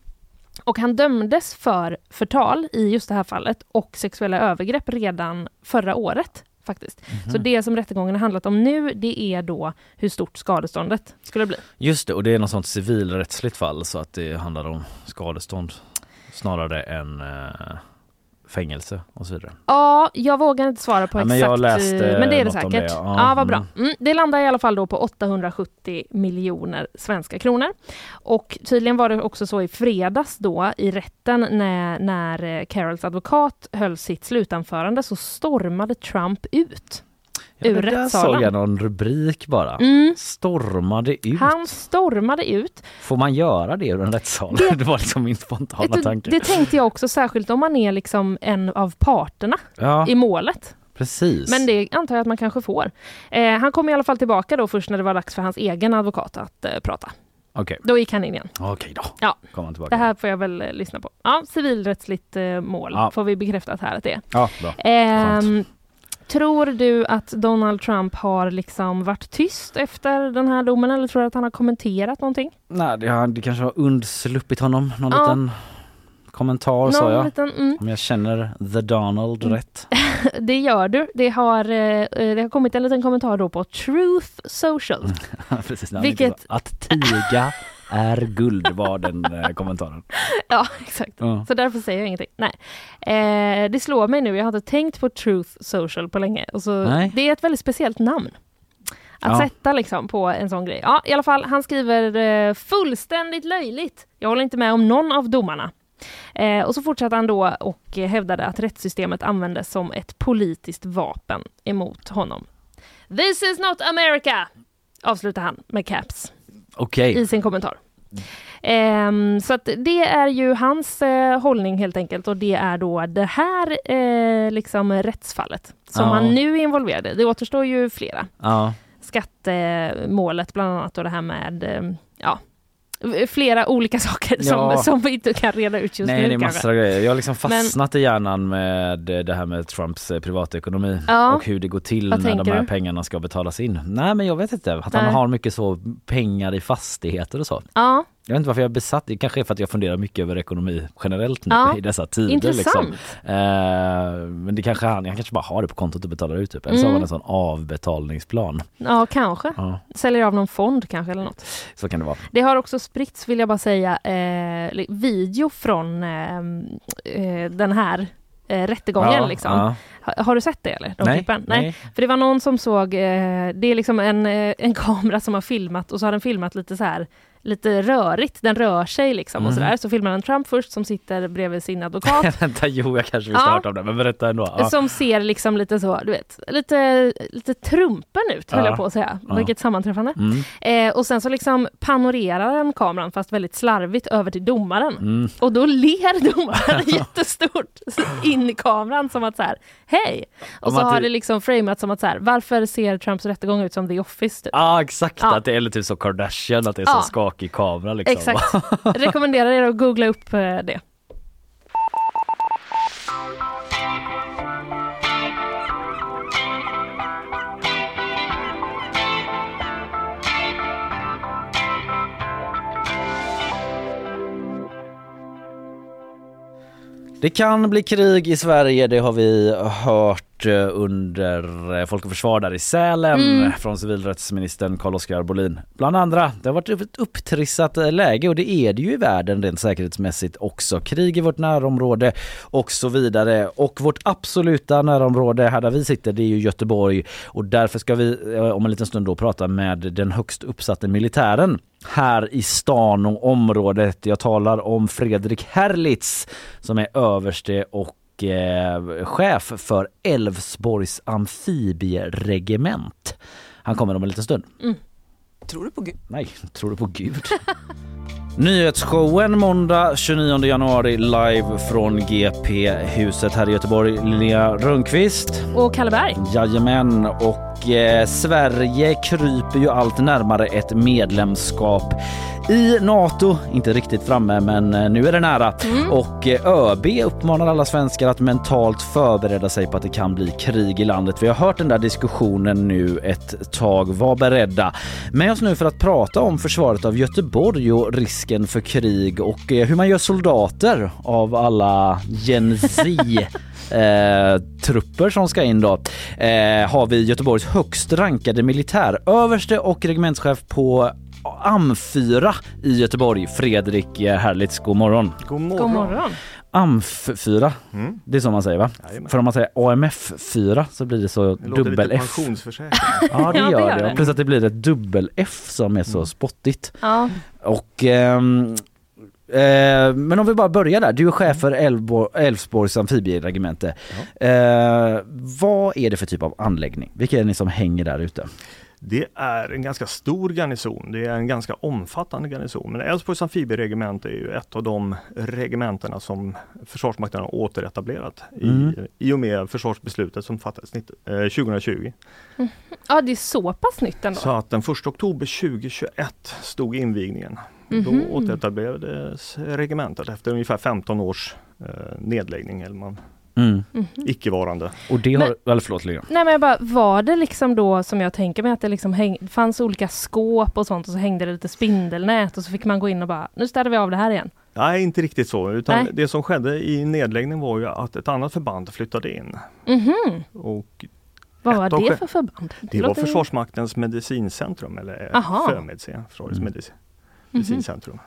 Och han dömdes för förtal i just det här fallet och sexuella övergrepp redan förra året. Faktiskt. Så Mhm. det som rättegången har handlat om nu, det är då hur stort skadeståndet skulle bli. Just det, och det är något sånt civilrättsligt fall så att det handlar om skadestånd snarare än eh, fängelse och så vidare. Ja, jag vågar inte svara på Ja, men exakt. jag läste men det är det säkert. det, ja. ja. vad bra. Mm. Mm, det landar i alla fall då på 870 miljoner svenska kronor. Och tydligen var det också så i fredags då i rätten när, när eh, Carols advokat höll sitt slutanförande så stormade Trump ut. Ur det där såg rättssalen. jag någon rubrik bara. Mm. Stormade ut. Han stormade ut. Får man göra det ur en rättssal? Det- Det, var liksom min spontana Det, tanke. det tänkte jag också, särskilt om man är liksom en av parterna ja, i målet. precis. Men det antar jag att man kanske får. Eh, han kom i alla fall tillbaka då först när det var dags för hans egen advokat att eh, prata. Okej, Då gick han in igen. okej då. Ja. Kommer han tillbaka. Det här får jag väl eh, lyssna på. Ja, civilrättsligt eh, mål Ja. får vi bekräftat här att det är. Ja, bra. Tror du att Donald Trump har liksom varit tyst efter den här domen eller tror du att han har kommenterat någonting? Nej, det, har, det kanske har undsluppit honom. Någon Ja. liten kommentar sa jag. liten, mm. Om jag känner the Donald Mm. rätt. Det gör du. Det har, eh, det har kommit en liten kommentar då på Truth Social. precis, när han Vilket- Att tiga är guld var den eh, kommentaren. Ja, exakt. Ja. Så därför säger jag ingenting. Nej. Eh, det slår mig nu, jag har inte tänkt på Truth Social på länge. Och så, Nej. det är ett väldigt speciellt namn. Att Ja. sätta liksom på en sån grej. Ja, i alla fall, han skriver eh, fullständigt löjligt. Jag håller inte med om någon av domarna. Eh, och så fortsatte han då och hävdade att rättssystemet användes som ett politiskt vapen emot honom. This is not America! Avslutar han med caps Okej. i sin kommentar. Ehm, så det är ju hans eh, hållning helt enkelt och det är då det här eh, liksom rättsfallet som Ja. han nu är involverad i. Det återstår ju flera. Ja. Skattemålet bland annat och det här med eh, ja, flera olika saker Ja. som, som vi inte kan reda ut just Nej nu det är kanske. massor av grejer. Jag har liksom fastnat i hjärnan med det här med Trumps eh, privatekonomi Ja. och hur det går till Vad när de här du? pengarna ska betalas in. Nej men jag vet inte, att Nej. han har mycket så pengar i fastigheter och så. Ja, Jag vet inte varför jag är besatt, det kanske är för att jag funderar mycket över ekonomi generellt nu Ja. i dessa tider. intressant. Liksom. Eh, men det kanske han, han kanske bara har det på kontot och betalar ut typ. Eller så har Mm. han en sån avbetalningsplan. Ja, kanske. Ja, Säljer av någon fond kanske eller något. så kan det vara. Det har också spritts, vill jag bara säga, eh, video från eh, eh, den här eh, rättegången. ja, liksom. ja. Ha, har du sett det eller? De Nej, klippen? nej. För det var någon som såg, eh, det är liksom en, eh, en kamera som har filmat och så har den filmat lite så här lite rörigt, den rör sig liksom och Mhm. sådär. Så filmar den Trump först som sitter bredvid sin advokat. Vänta, jo jag kanske visst Ja. har hört om det men berätta ändå. Ja. Som ser liksom lite så, du vet, lite, lite trumpen ut höll Ja. jag på att säga. Ja. Vilket sammanträffande. Mm, Eh, och sen så liksom panorerar den kameran, fast väldigt slarvigt, över till domaren. mm. Och då ler domaren jättestort in i kameran som att så här, hej! Och Om så har det- det liksom framat som att så här, varför ser Trumps rättegång ut som The Office? Typ? Ja exakt, Ja. att det är lite så Kardashian, att det är Ja. Så skakig kamera liksom. Exakt. Rekommenderar er att googla upp eh, det. Det kan bli krig i Sverige, det har vi hört eh, under eh, Folk och Försvar där i Sälen Mm. från civilrättsministern Carl-Oskar Bolin. Bland andra, det har varit ett upptrissat eh, läge och det är det ju i världen rent säkerhetsmässigt också. Krig i vårt närområde och så vidare. Och vårt absoluta närområde här där vi sitter det är ju Göteborg och därför ska vi eh, om en liten stund då prata med den högst uppsatte militären här i stan och området. Jag talar om Fredrik Herlitz som är överste och eh, chef för Älvsborgs amfibieregement. Han kommer om en liten stund. Tror du på Gud? Nej, tror du på Gud? Nyhetsshowen måndag 29 januari live från GP-huset här i Göteborg. Linnea Rönnqvist. Och Kalle Berg. Jajamän, och eh, Sverige kryper ju allt närmare ett medlemskap i Nato. Inte riktigt framme men eh, nu är det nära. Och eh, ÖB uppmanar alla svenskar att mentalt förbereda sig på att det kan bli krig i landet. Vi har hört den där diskussionen nu ett tag. Var beredda. Med oss nu för att prata om försvaret av Göteborg och risken för krig och eh, hur man gör soldater av alla Gen Z eh, trupper som ska in då eh, har vi Göteborgs högst rankade militäröverste och regementschef på AM4 i Göteborg, Fredrik eh, Herlitz. God morgon. God morgon. God morgon. AMF4, Mm. det är så man säger va? Jajamän. För om man säger AMF4 så blir det så Det dubbel F. Ja det Ja, det gör gör det. det. Plus att det blir ett dubbel F som är så spottigt. Ja, Och ehm, Eh, men om vi bara börjar där. Du är chef för Älvsborgs amfibieregemente. Eh, vad är det för typ av anläggning? Vilka är ni som hänger där ute? Det är en ganska stor garnison. Det är en ganska omfattande garnison. Men Älvsborgs amfibieregemente är ju ett av de regementena som Försvarsmakten har återetablerat Mm. i, i och med försvarsbeslutet som fattades nitt- eh, 2020. Ja, det är så pass nytt ändå. Så att den 1 oktober 2021 stod invigningen. Mhm. Då återetablerades regementet efter ungefär 15 års eh, nedläggning eller man, Mm. icke-varande. Och det har, Men- eller förlåt Lilian. Nej men jag bara, var det liksom då som jag tänker mig att det liksom häng, fanns olika skåp och sånt och så hängde det lite spindelnät och så fick man gå in och bara, nu städar vi av det här igen. Nej, inte riktigt så. Utan Nej. det som skedde i nedläggning var ju att ett annat förband flyttade in. Mhm, Och vad var det för förband? det var låter- Försvarsmaktens medicincentrum eller Aha. FÖMEDC, Försvarets Mm. Medici- Mhm. medicincentrum.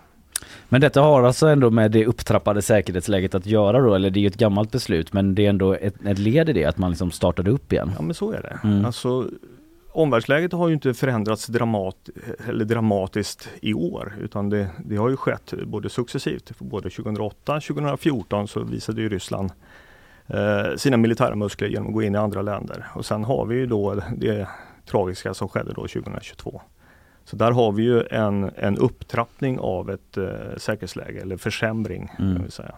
Men detta har alltså ändå med det upptrappade säkerhetsläget att göra då, eller det är ju ett gammalt beslut men det är ändå ett, ett led i det att man liksom startade upp igen. Ja men så är det. Mm. Alltså, omvärldsläget har ju inte förändrats dramat, eller dramatiskt i år utan det, det har ju skett både successivt. Både 2008 2014 så visade ju Ryssland eh, sina militära muskler genom att gå in i andra länder. Och sen har vi ju då det tragiska som skedde då 2022. Så där har vi ju en, en upptrappning av ett eh, säkerhetsläge eller försämring. Mm. kan vi säga.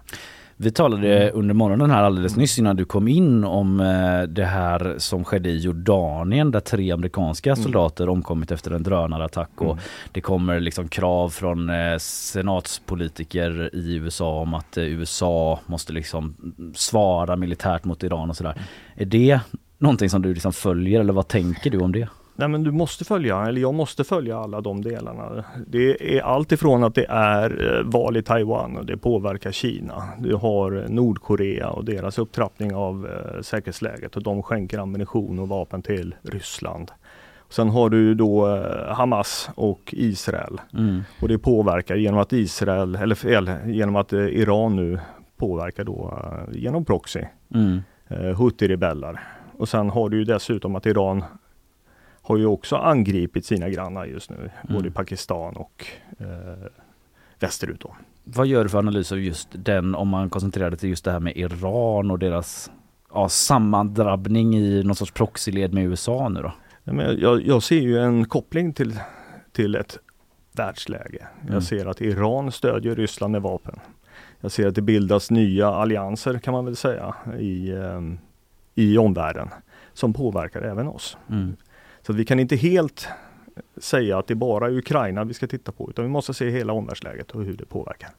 Vi talade under morgonen här alldeles nyss innan du kom in om eh, det här som skedde i Jordanien där tre amerikanska soldater omkommit efter en drönarattack och Mm. det kommer liksom krav från eh, senatspolitiker i USA om att eh, USA måste liksom svara militärt mot Iran och sådär. Är det någonting som du liksom följer eller vad tänker du om det? Nej men du måste följa, eller jag måste följa alla de delarna. Det är allt ifrån att det är eh, val i Taiwan och det påverkar Kina. Du har Nordkorea och deras upptrappning av eh, säkerhetsläget och de skänker ammunition och vapen till Ryssland. Sen har du då eh, Hamas och Israel Mm. och det påverkar genom att Israel, eller fel, genom att Iran nu påverkar då genom proxy Mm. Houthi-rebeller. Och sen har du ju dessutom att Iran har ju också angripit sina grannar just nu, både i Pakistan och eh, västerut. Då. Vad gör du för analys av just den om man koncentrerar det till just det här med Iran och deras ja, sammandrabbning i någon sorts proxyled med USA nu då? Jag, jag ser ju en koppling till, till ett världsläge. Mm. Jag ser att Iran stödjer Ryssland med vapen. Jag ser att det bildas nya allianser kan man väl säga i, ehm, i omvärlden som påverkar även oss. Mm. Så att vi kan inte helt säga att det är bara Ukraina vi ska titta på utan vi måste se hela omvärldsläget och hur det påverkar.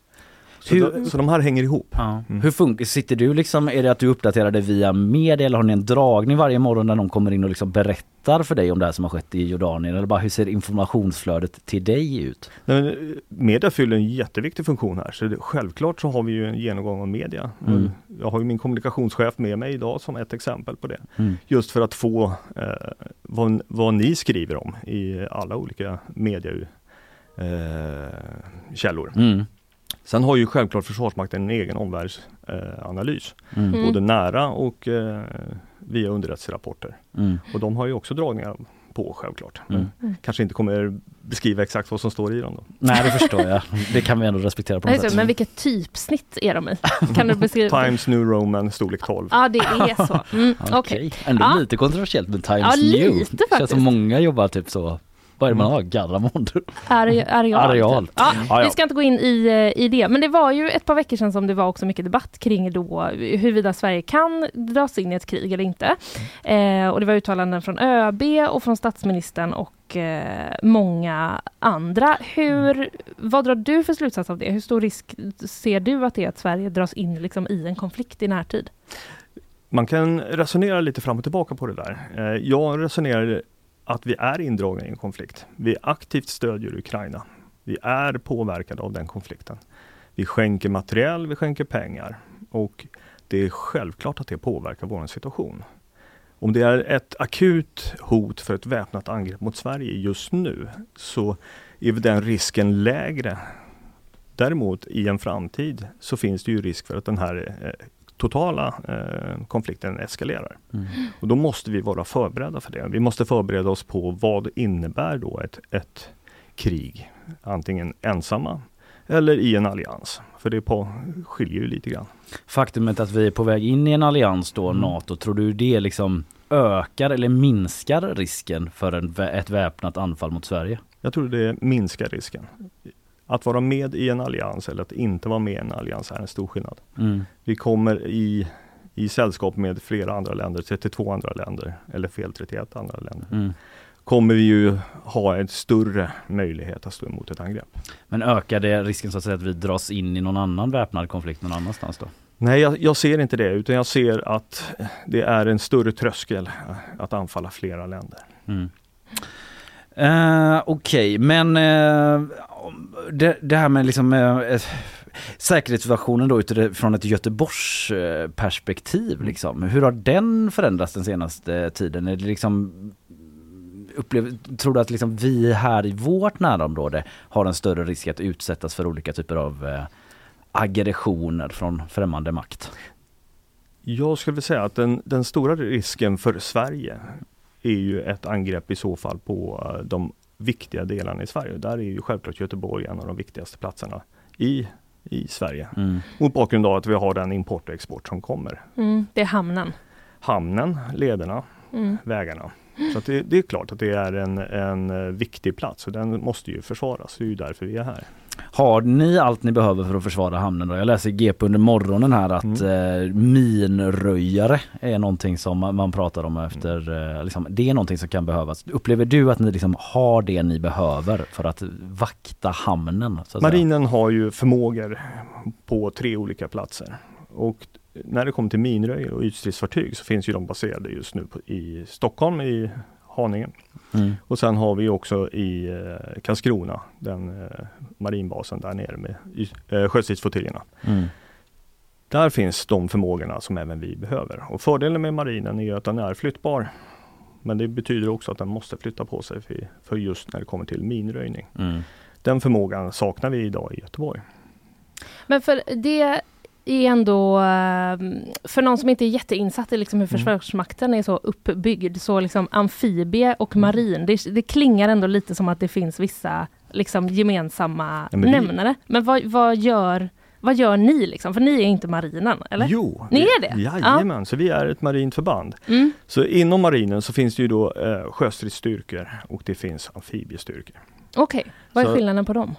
Så, Hur- de, så de här hänger ihop. Ja. Mm. Hur funkar, sitter du liksom, är det att du uppdaterar det via media eller har ni en dragning varje morgon där någon kommer in och liksom berättar för dig om det här som har skett i Jordanien? Eller bara hur ser informationsflödet till dig ut? Nej, eh, media fyller en jätteviktig funktion här så det, självklart så har vi ju en genomgång av media. Mm. Jag har ju min kommunikationschef med mig idag som ett exempel på det. Mm. Just för att få eh, vad, vad ni skriver om i alla olika media eh, källor. Mm. Sen har ju självklart Försvarsmakten en egen omvärldsanalys. Analys. Mm. Mm. Både nära och eh, via underrättelserapporter. Mm. Och de har ju också dragningar på självklart. Men Mm. kanske inte kommer beskriva exakt vad som står i dem. Då. Nej det förstår jag. Det kan vi ändå respektera på något så, sätt. men vilket typsnitt är de i? Kan du beskriva? Times New Roman storlek 12. Ja, det är så. Mm, Okej, Okej. ändå Ja. lite kontroversiellt med Times Ja, New. lite Känns faktiskt. som många jobbar typ så. Vad är det man har? Garamond? Are- Areal. Areal. Ja, Ja, ja. Vi ska inte gå in i, eh, i det, men det var ju ett par veckor sedan som det var också mycket debatt kring då huruvida Sverige kan dras in i ett krig eller inte. Eh, och det var uttalanden från ÖB och från statsministern och eh, många andra. Hur, vad drar du för slutsats av det? Hur stor risk ser du att det är att Sverige dras in liksom, i en konflikt i närtid? Man kan resonera lite fram och tillbaka på det där. Eh, Jag resonerar att vi är indragna i en konflikt. Vi aktivt stödjer Ukraina. Vi är påverkade av den konflikten. Vi skänker materiell, vi skänker pengar och det är självklart att det påverkar vår situation. Om det är ett akut hot för ett väpnat angrepp mot Sverige just nu så är den risken lägre. Däremot i en framtid så finns det ju risk för att den här eh, totala eh, konflikten eskalerar. Mm. Och då måste vi vara förberedda för det. Vi måste förbereda oss på vad innebär då ett, ett krig. Antingen ensamma eller i en allians. För det på, skiljer ju lite grann. Faktumet att vi är på väg in i en allians då, Mm. NATO, tror du det liksom ökar eller minskar risken för en, ett väpnat anfall mot Sverige? Jag tror det minskar risken. Att vara med i en allians eller att inte vara med i en allians är en stor skillnad. Mm. Vi kommer i, i sällskap med flera andra länder, 32 andra länder, eller fel 31 andra länder. Mm. Kommer vi ju ha en större möjlighet att stå emot ett angrepp. Men ökar det risken så att säga att vi dras in i någon annan väpnad konflikt någon annanstans då? Nej, jag, jag ser inte det, utan jag ser att det är en större tröskel eh, att anfalla flera länder. Mm. Eh, Okej, men eh, det, det här med liksom eh, eh, äh, säkerhetssituationen då utifrån ett Göteborgs eh, perspektiv liksom. Hur har den förändrats den senaste tiden? Är det liksom upplev, tror du att liksom vi här i vårt närområde har en större risk att utsättas för olika typer av äh, aggressioner från främmande makt? Jag skulle vilja säga att den, den stora risken för Sverige är ju ett angrepp i så fall på de viktiga delarna i Sverige. Där är ju självklart Göteborg en av de viktigaste platserna i, i Sverige. Mm. Mot bakgrund av att vi har den import och export som kommer. Mm, det är hamnen. Hamnen, lederna, Mm. vägarna. Så att det, det är klart att det är en, en viktig plats och den måste ju försvaras. Det är ju därför vi är här. Har ni allt ni behöver för att försvara hamnen då? Jag läser i GP under morgonen här att Mm. eh, minröjare är någonting som man, pratar om efter, eh, liksom, det är någonting som kan behövas. Upplever du att ni liksom har det ni behöver för att vakta hamnen? Att säga? Marinen har ju förmågor på tre olika platser. Och när det kommer till minröjare och ytstridsfartyg så finns ju de baserade just nu på, i Stockholm i Haninge. Mm. Och sen har vi också i eh, Karlskrona, den eh, marinbasen där nere med eh, sjöstridsflottiljerna. Mm. Där finns de förmågorna som även vi behöver. Och fördelen med marinen är ju att den är flyttbar. Men det betyder också att den måste flytta på sig för, för just när det kommer till minröjning. Mm. Den förmågan saknar vi idag i Göteborg. Men för det är ändå, eh, för någon som inte är jätteinsatt i liksom hur Mm. Försvarsmakten är så uppbyggd, så liksom amfibie och marin, det, det klingar ändå lite som att det finns vissa liksom gemensamma Ja, men vi- nämnare. Men vad, vad, gör, vad gör ni liksom? För ni är inte marinen, eller? Jo, Ni är det? Jajamän, så vi är ett marint förband. Mm. Så inom marinen så finns det ju då eh, sjöstridsstyrkor och det finns amfibiestyrkor. Okej, vad är Så- skillnaden på dem?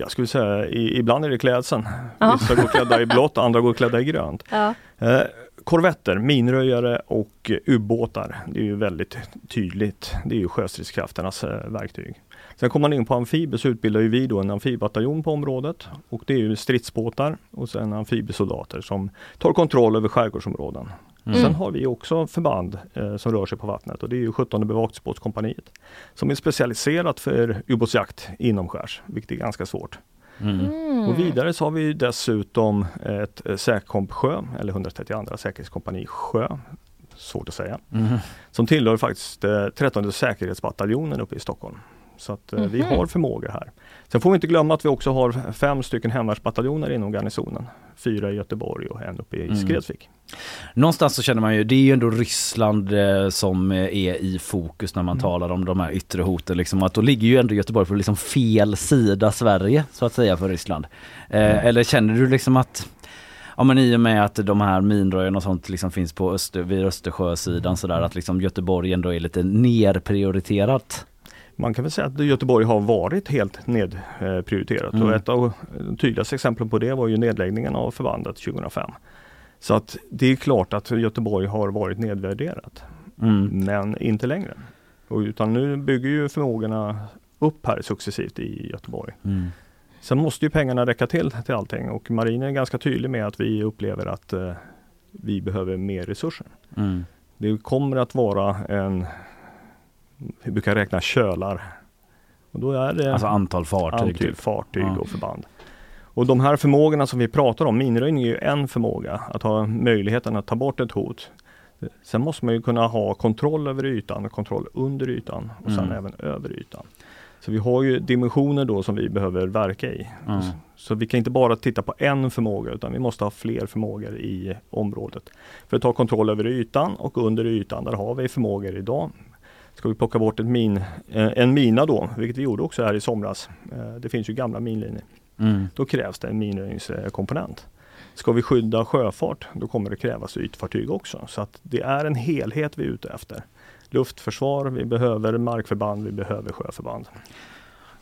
Jag skulle säga i, ibland är det klädseln. Ja. Vissa går klädda i blått, andra går klädda i grönt. Ja. Eh, korvetter, minröjare och ubåtar. Det är ju väldigt tydligt. Det är ju sjöstridskrafternas eh, verktyg. Sen kommer man in på amfibier så utbildar ju vi då en amfibbataljon på området. Och det är ju stridsbåtar och sen amfibiesoldater som tar kontroll över skärgårdsområden. Mm. Sen har vi också förband eh, som rör sig på vattnet och det är ju 17 bevakningsbåtskompaniet. Som är specialiserat för ubåtsjakt inomskärs, vilket är ganska svårt. Mm. Och vidare så har vi dessutom ett eh, Säkkomp Sjö, eller 132 säkerhetskompani Sjö, svårt att säga, Mm. som tillhör faktiskt eh, 13 säkerhetsbataljonen uppe i Stockholm. Så att eh, vi Mhm. har förmågor här. Sen får vi inte glömma att vi också har fem stycken hemvärnsbataljoner inom garnisonen. Fyra i Göteborg och en uppe i Mm. Skrevsvik. Någonstans så känner man ju, det är ju ändå Ryssland eh, som eh, är i fokus när man Mm. talar om de här yttre hoten. Liksom, att då ligger ju ändå Göteborg på liksom fel sida Sverige så att säga för Ryssland. Mm. Eh, eller känner du liksom att Ja men i och med att de här minröjarna och sånt liksom finns på Öster, vid Östersjösidan sådär att liksom Göteborg ändå är lite nerprioriterat. Man kan väl säga att Göteborg har varit helt nedprioriterat Mm. och ett av de tydligaste exemplen på det var ju nedläggningen av förbandet 2005. Så att det är klart att Göteborg har varit nedvärderat. Mm. Men inte längre. Och utan nu bygger ju förmågorna upp här successivt i Göteborg. Mm. Sen måste ju pengarna räcka till till allting och marinen är ganska tydlig med att vi upplever att eh, vi behöver mer resurser. Mm. Det kommer att vara en, vi brukar räkna kölar. Och då är det Alltså antal fartyg. antal Typ. fartyg Ja. och förband. Och de här förmågorna som vi pratar om, minröjning är ju en förmåga, att ha möjligheten att ta bort ett hot. Sen måste man ju kunna ha kontroll över ytan, kontroll under ytan och sen Mm. även över ytan. Så vi har ju dimensioner då som vi behöver verka i. Mm. Så vi kan inte bara titta på en förmåga utan vi måste ha fler förmågor i området. För att ta kontroll över ytan och under ytan, där har vi förmågor idag. Ska vi plocka bort min, eh, en mina då, vilket vi gjorde också här i somras. Eh, Det finns ju gamla minlinjer. Mm. Då krävs det en minröjningskomponent. Ska vi skydda sjöfart, då kommer det krävas ytfartyg också. Så att det är en helhet vi är ute efter. Luftförsvar, vi behöver markförband, vi behöver sjöförband.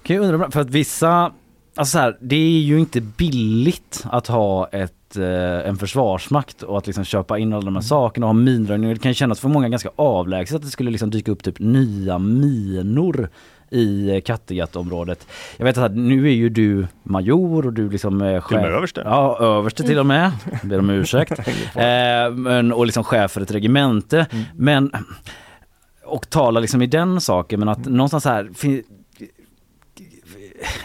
Kan jag undra, för att vissa, alltså så här, det är ju inte billigt att ha ett, eh, en försvarsmakt och att liksom köpa in alla de här sakerna och ha minröjning. Det kan kännas för många ganska avlägset att det skulle liksom dyka upp typ nya minor i Kattegattområdet. Jag vet att nu är ju du major och du liksom är chef. Till och med överste. Ja, överste till och med. Ber om ursäkt. eh, men, och liksom chef för ett regemente. Mm. Men och talar liksom i den saken men att någonstans här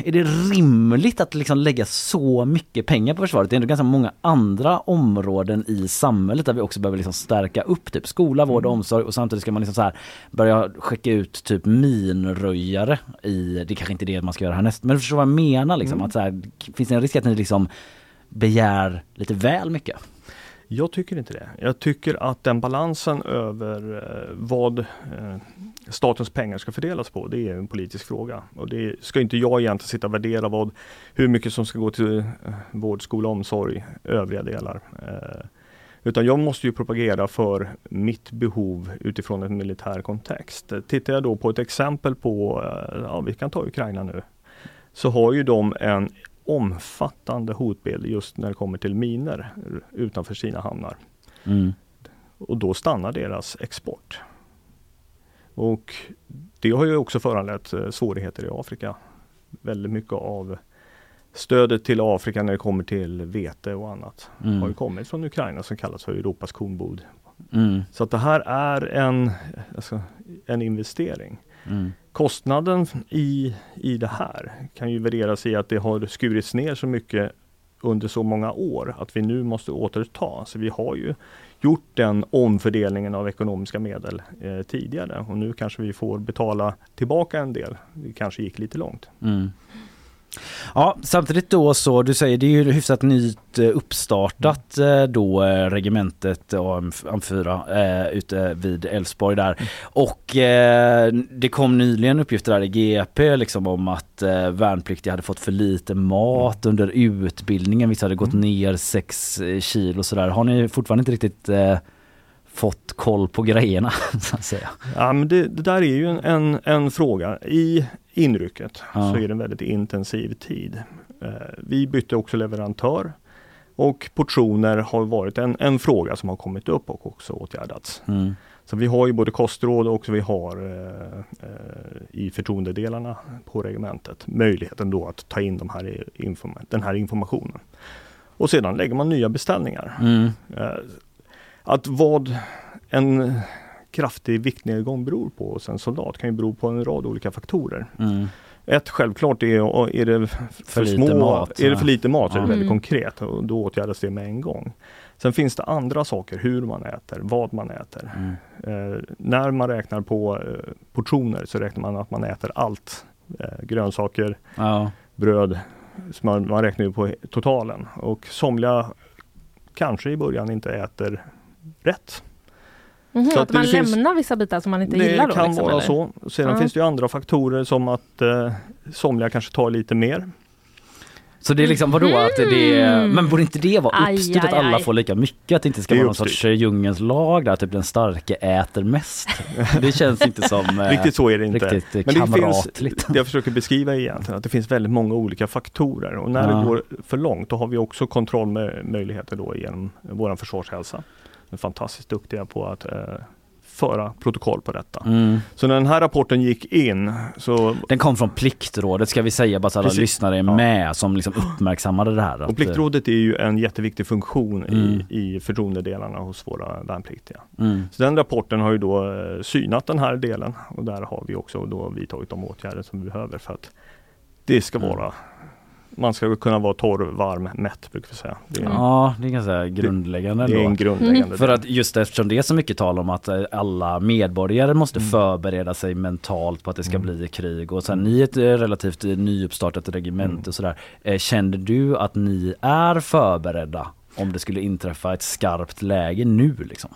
är det rimligt att liksom lägga så mycket pengar på försvaret? Det är ändå ganska många andra områden i samhället där vi också behöver liksom stärka upp typ skola, vård och omsorg och samtidigt ska man liksom så här börja skicka ut typ minröjare i, det är kanske inte det man ska göra härnäst, men du förstår vad jag menar liksom att så här, finns det en risk att ni liksom begär lite väl mycket? Jag tycker inte det. Jag tycker att den balansen över eh, vad eh, statens pengar ska fördelas på, det är en politisk fråga. Och det ska inte jag egentligen sitta och värdera vad, hur mycket som ska gå till eh, vård, skola, omsorg, övriga delar. Utan jag måste ju propagera för mitt behov utifrån en militär kontext. Tittar jag då på ett exempel på, ja vi kan ta Ukraina nu, så har ju de en omfattande hotbild just när det kommer till miner utanför sina hamnar. Mm. Och då stannar deras export. Och det har ju också föranlett eh, svårigheter i Afrika. Väldigt mycket av stödet till Afrika när det kommer till vete och annat Mm. har ju kommit från Ukraina som kallas för Europas kornbod. Mm. Så att det här är en, alltså, en investering. Mm. Kostnaden i, i det här kan ju värderas i att det har skurits ner så mycket under så många år att vi nu måste återta. Så vi har ju gjort den omfördelningen av ekonomiska medel eh, tidigare och nu kanske vi får betala tillbaka en del. Det kanske gick lite långt. Mm. Ja, samtidigt då så, du säger det är ju hyfsat nytt eh, uppstartat eh, då eh, regementet AM4 eh, ute vid Älvsborg där. Och eh, det kom nyligen uppgifter där i GP liksom om att värnpliktiga hade fått för lite mat under utbildningen. Vissa hade gått ner 6 kilo sådär. Har ni fortfarande inte riktigt fått koll på grejerna så att säga? Ja, men det, det där är ju en, en, en fråga. I inrycket Ja. så är det en väldigt intensiv tid. Eh, vi bytte också leverantör och portioner har varit en, en fråga som har kommit upp och också åtgärdats. Mm. Så vi har ju både kostråd och vi har eh, eh, i förtroendedelarna på regementet möjligheten då att ta in de här i- inform den här informationen. Och sedan lägger man nya beställningar. Mm. Eh, att vad en kraftig viktnedgång beror på hos en soldat kan ju bero på en rad olika faktorer. Mm. Ett självklart är, är det för, För lite små, mat, är det ja. för lite mat så är det Ja. väldigt Mm. konkret och då åtgärdas det med en gång. Sen finns det andra saker, hur man äter, vad man äter. Mm. Eh, när man räknar på eh, portioner så räknar man att man äter allt. Eh, grönsaker, Ja. bröd, smör, man räknar ju på totalen. Och somliga kanske i början inte äter rätt. Mhm, Så att, att det man finns- lämnar vissa bitar som man inte det gillar då? kan liksom, vara eller? så. Sedan Ja. finns det ju andra faktorer som att eh, somliga kanske tar lite mer. Så det är liksom vadå att det är, men borde inte det vara Aj, uppstyrt att aj, alla aj. får lika mycket? Att det inte ska Det vara någon uppstyrt. sorts djungelns lag där, typ den starke äter mest. Det känns inte som eh, Riktigt så är det inte. riktigt Men det finns, det jag försöker beskriva egentligen att det finns väldigt många olika faktorer och när Ja. det går för långt då har vi också kontrollmöjligheter då genom vår försvarshälsa. Är fantastiskt duktiga på att eh, föra protokoll på detta. Mm. Så när den här rapporten gick in så Den kom från Pliktrådet ska vi säga bara så alla Precis. lyssnare är Ja. med som liksom uppmärksammade det här. att, och Pliktrådet är ju en jätteviktig funktion Mm. i, i förtroendedelarna hos våra värnpliktiga. eh, Mm. Så den rapporten har ju då eh, synat den här delen och där har vi också då vidtagit de åtgärder som vi behöver för att det ska Mm. vara man ska kunna vara torr, varm, mätt brukar vi säga. Det är, Ja, det är ganska grundläggande det är ändå. en grundläggande För del. att just eftersom det är så mycket tal om att eh, alla medborgare måste Mm. förbereda sig mentalt på att det ska Mm. bli krig och sen ni är ett eh, relativt eh, nyuppstartat regemente Mm. och sådär. Eh, Kände du att ni är förberedda om det skulle inträffa ett skarpt läge nu liksom?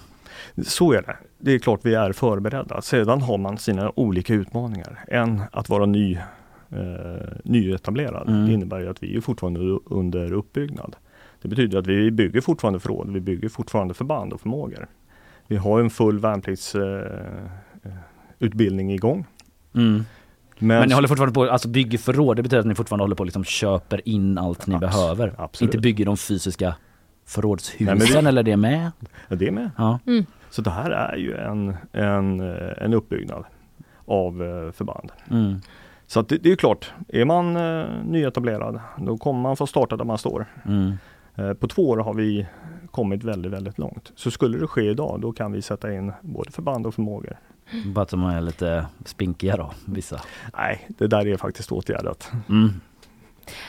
Så är det. Det är klart vi är förberedda. Sedan har man sina olika utmaningar. En att vara ny eh, nyetablerad. Mm. Det innebär ju att vi är fortfarande under uppbyggnad. Det betyder att vi bygger fortfarande förråd, vi bygger fortfarande förband och förmågor. Vi har en full värnpliktsutbildning eh, utbildning igång. Mm. Men, Men ni håller fortfarande på, alltså bygger förråd, det betyder att ni fortfarande håller på liksom köper in allt ni Abs- behöver? absolut. Inte bygger de fysiska förrådshusen Nej, vi- eller det med? Ja, det är med. Ja. Mm. Så det här är ju en, en, eh, en uppbyggnad av eh, förband. Mm. Så det, det är klart, är man eh, nyetablerad då kommer man få starta där man står. Mm. Eh, på två år har vi kommit väldigt, väldigt långt. Så skulle det ske idag då kan vi sätta in både förband och förmågor. Bara att de är lite spinkiga då, vissa. Nej, det där är faktiskt åtgärdat. Mm.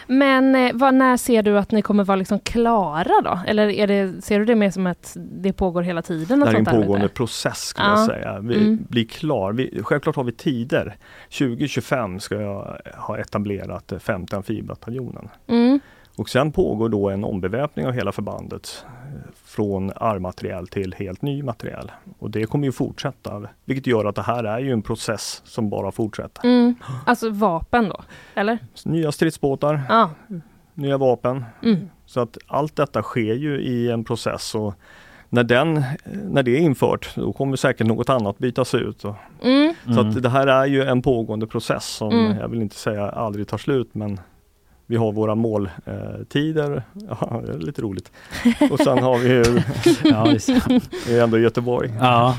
Men eh, vad, när ser du att ni kommer vara liksom klara då? Eller det, ser du det mer som att det pågår hela tiden? Det är en pågående process skulle Ja. jag säga. Vi Mm. blir klar. Vi, självklart har vi tider. 2025 ska jag ha etablerat femte amfibbataljonen. Mm. Och sen pågår då en ombeväpning av hela förbandet eh, från armateriell till helt ny materiel. Och det kommer ju fortsätta, vilket gör att det här är ju en process som bara fortsätter. Mm. Alltså vapen då, eller? Nya stridsbåtar, Ja. nya vapen. Mm. Så att allt detta sker ju i en process och när, den, när det är infört då kommer säkert något annat bytas ut. Och, Mm. Så Mm. att det här är ju en pågående process som Mm. jag vill inte säga aldrig tar slut men vi har våra måltider, tider. ja, det är lite roligt. Och sen har vi ju, Ja, vi är ändå i Göteborg. Ja.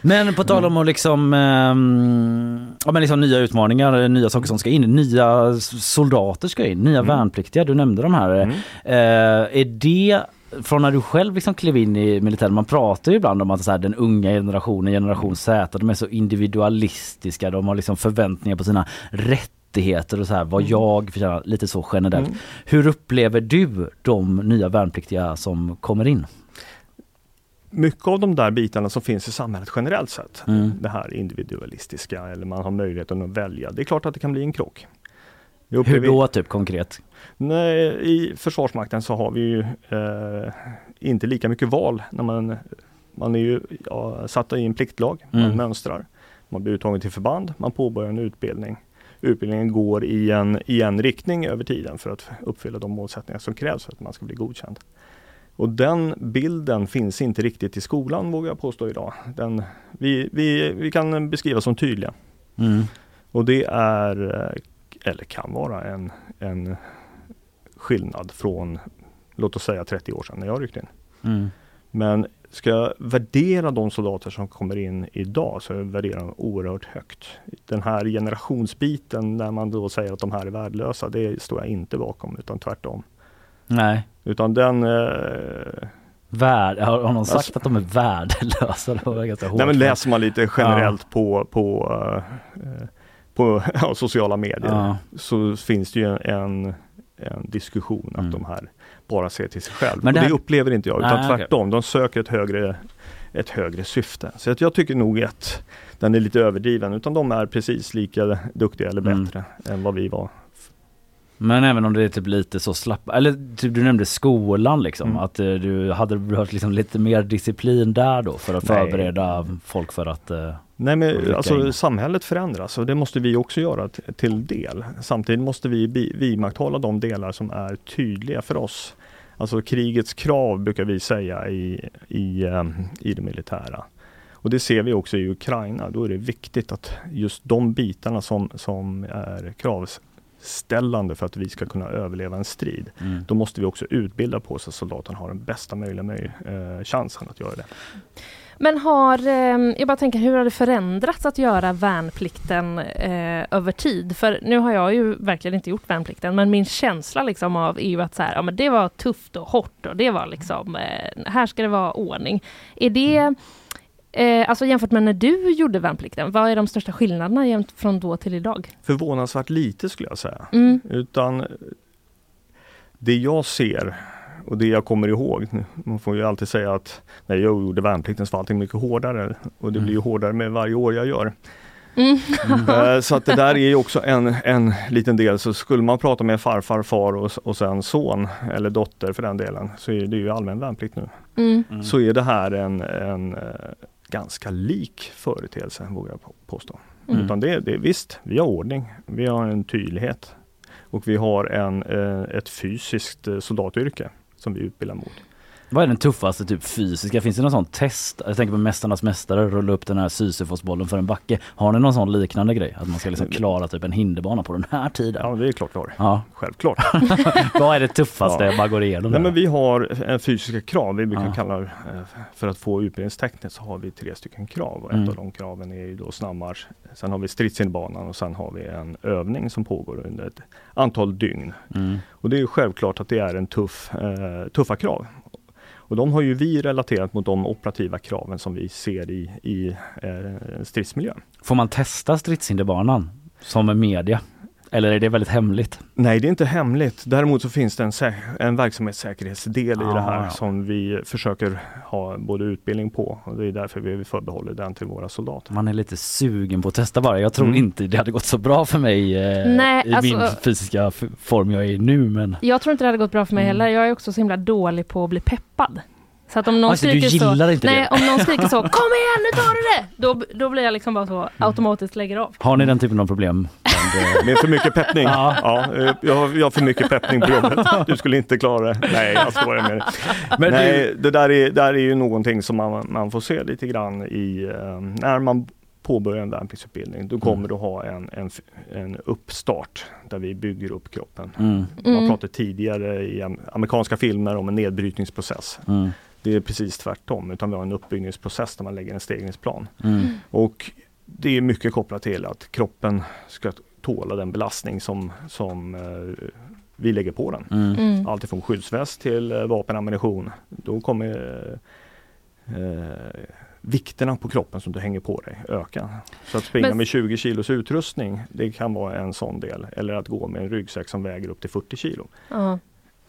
Men på tal om att liksom, ehm, ja, men liksom nya utmaningar, nya saker som ska in, nya soldater ska in, nya Mm. värnpliktiga, du nämnde de här. Mm. Eh, är det från när du själv liksom klev in i militären, man pratar ju ibland om att så här, den unga generationen, generation Z, de är så individualistiska, de har liksom förväntningar på sina rättigheter och så här, vad Mm. jag förtjänar, lite så generellt. Mm. Hur upplever du de nya värnpliktiga som kommer in? Mycket av de där bitarna som finns i samhället generellt sett, Mm. det här individualistiska eller man har möjligheten att välja. Det är klart att det kan bli en krock. Hur då typ konkret? Nej, I Försvarsmakten så har vi ju eh, inte lika mycket val när man, man är ju ja, satt i en pliktlag, man Mm. mönstrar. Man blir uttagen till förband, man påbörjar en utbildning. Utbildningen går i en, i en riktning över tiden för att uppfylla de målsättningar som krävs för att man ska bli godkänd. Och den bilden finns inte riktigt i skolan vågar jag påstå idag. Den, vi, vi, vi kan beskriva som tydliga. Mm. Och det är, eller kan vara en, en skillnad från, låt oss säga 30 år sedan när jag ryckte in. Mm. Men ska jag värdera de soldater som kommer in idag så jag värderar dem oerhört högt. Den här generationsbiten när man då säger att de här är värdelösa, det står jag inte bakom utan tvärtom. Nej. Utan den eh, Värd, har, har någon sagt Alltså- att de är värdelösa? Det var ganska hårt. Nej men läser man lite generellt på, på, eh, på ja, sociala medier Ja. så finns det ju en, en diskussion att Mm. de här bara ser till sig själv. Men det det, här- upplever inte jag utan okej. tvärtom. De söker ett högre, ett högre syfte. Så att jag tycker nog att den är lite överdriven utan de är precis lika duktiga eller Mm. bättre än vad vi var. Men även om det är typ lite så slapp, eller typ du nämnde skolan liksom, Mm. att eh, du hade behövt liksom lite mer disciplin där då för att Nej. förbereda folk för att eh, Nej men alltså in. samhället förändras och det måste vi också göra till del. Samtidigt måste vi vidmakthålla de delar som är tydliga för oss. Alltså krigets krav brukar vi säga i, i, eh, i det militära. Och det ser vi också i Ukraina. Då är det viktigt att just de bitarna som, som är kravställande för att vi ska kunna överleva en strid. mm. Då måste vi också utbilda på så att soldaten har den bästa möjliga möj- eh, chansen att göra det. Men har, eh, jag bara tänker, hur har det förändrats att göra värnplikten eh, över tid? För nu har jag ju verkligen inte gjort värnplikten, men min känsla liksom av är ju att så här, ja, men det var tufft och hårt och det var liksom, eh, här ska det vara ordning. Är det, eh, alltså jämfört med när du gjorde värnplikten, vad är de största skillnaderna jämt från då till idag? Förvånansvärt lite skulle jag säga. Mm. Utan det jag ser och det jag kommer ihåg, man får ju alltid säga att när jag gjorde värnplikten så var allting mycket hårdare och det Mm. blir ju hårdare med varje år jag gör. Mm. Eh, Så att det där är ju också en, en liten del, så skulle man prata med farfar, far och, och sen son eller dotter för den delen, så är det ju allmän värnplikt nu. Mm. Så är det här en, en eh, ganska lik företeelse vågar jag på- påstå. Mm. Utan det, det, visst, vi har ordning, vi har en tydlighet och vi har en, eh, ett fysiskt soldatyrke som vi utbildar mot. Vad är den tuffaste typ fysiska? Finns det någon sån test? Jag tänker på Mästarnas mästare, rulla upp den här Sisyfosbollen för en backe. Har ni någon sån liknande grej? Att man ska liksom klara typ en hinderbana på den här tiden? Ja det är klart vi har. Ja. Självklart. Vad är det tuffaste ja. man går igenom? Nej, men vi har en fysiska krav. Vi brukar ja. kalla det, för att få utbildningstecknet så har vi tre stycken krav. Och ett mm. av de kraven är ju då snabbmarsch. Sen har vi stridshinderbanan och sen har vi en övning som pågår under ett antal dygn. Mm. Och det är självklart att det är en tuff, eh, tuffa krav. Och de har ju vi relaterat mot de operativa kraven som vi ser i, i eh, stridsmiljön. Får man testa stridshinderbanan som media? Eller är det väldigt hemligt? Nej, det är inte hemligt. Däremot så finns det en, en verksamhetssäkerhetsdel ah, i det här ja. som vi försöker ha både utbildning på och det är därför vi förbehåller den till våra soldater. Man är lite sugen på att testa bara. Jag tror mm. inte det hade gått så bra för mig eh, Nej, i alltså, min fysiska form jag är i nu. Men... Jag tror inte det hade gått bra för mig mm. heller. Jag är också så himla dålig på att bli peppad. Så att om någon alltså, skriker så, nej, om någon skriker så, kom igen nu tar du det! Då, då blir jag liksom bara så mm. automatiskt lägger av. Har ni den typen av problem? Med för mycket peppning? Ja. ja jag, har, jag har för mycket peppning på jobbet. Du skulle inte klara det. Nej, jag skojar med dig. Men Nej, du... det där är, där är ju någonting som man, man får se lite grann i uh, när man påbörjar en värnpliktsutbildning. Då kommer mm. du ha en, en, en uppstart där vi bygger upp kroppen. Mm. Man mm. pratade tidigare i amerikanska filmer om en nedbrytningsprocess. Mm. Det är precis tvärtom, utan vi har en uppbyggningsprocess där man lägger en stegringsplan. Mm. Och det är mycket kopplat till att kroppen ska tåla den belastning som, som eh, vi lägger på den. Mm. mm. Alltifrån skyddsväst till eh, vapen och ammunition. Då kommer eh, vikterna på kroppen som du hänger på dig öka. Så att springa Men... med 20 kilos utrustning, det kan vara en sån del. Eller att gå med en ryggsäck som väger upp till 40 kilo. Uh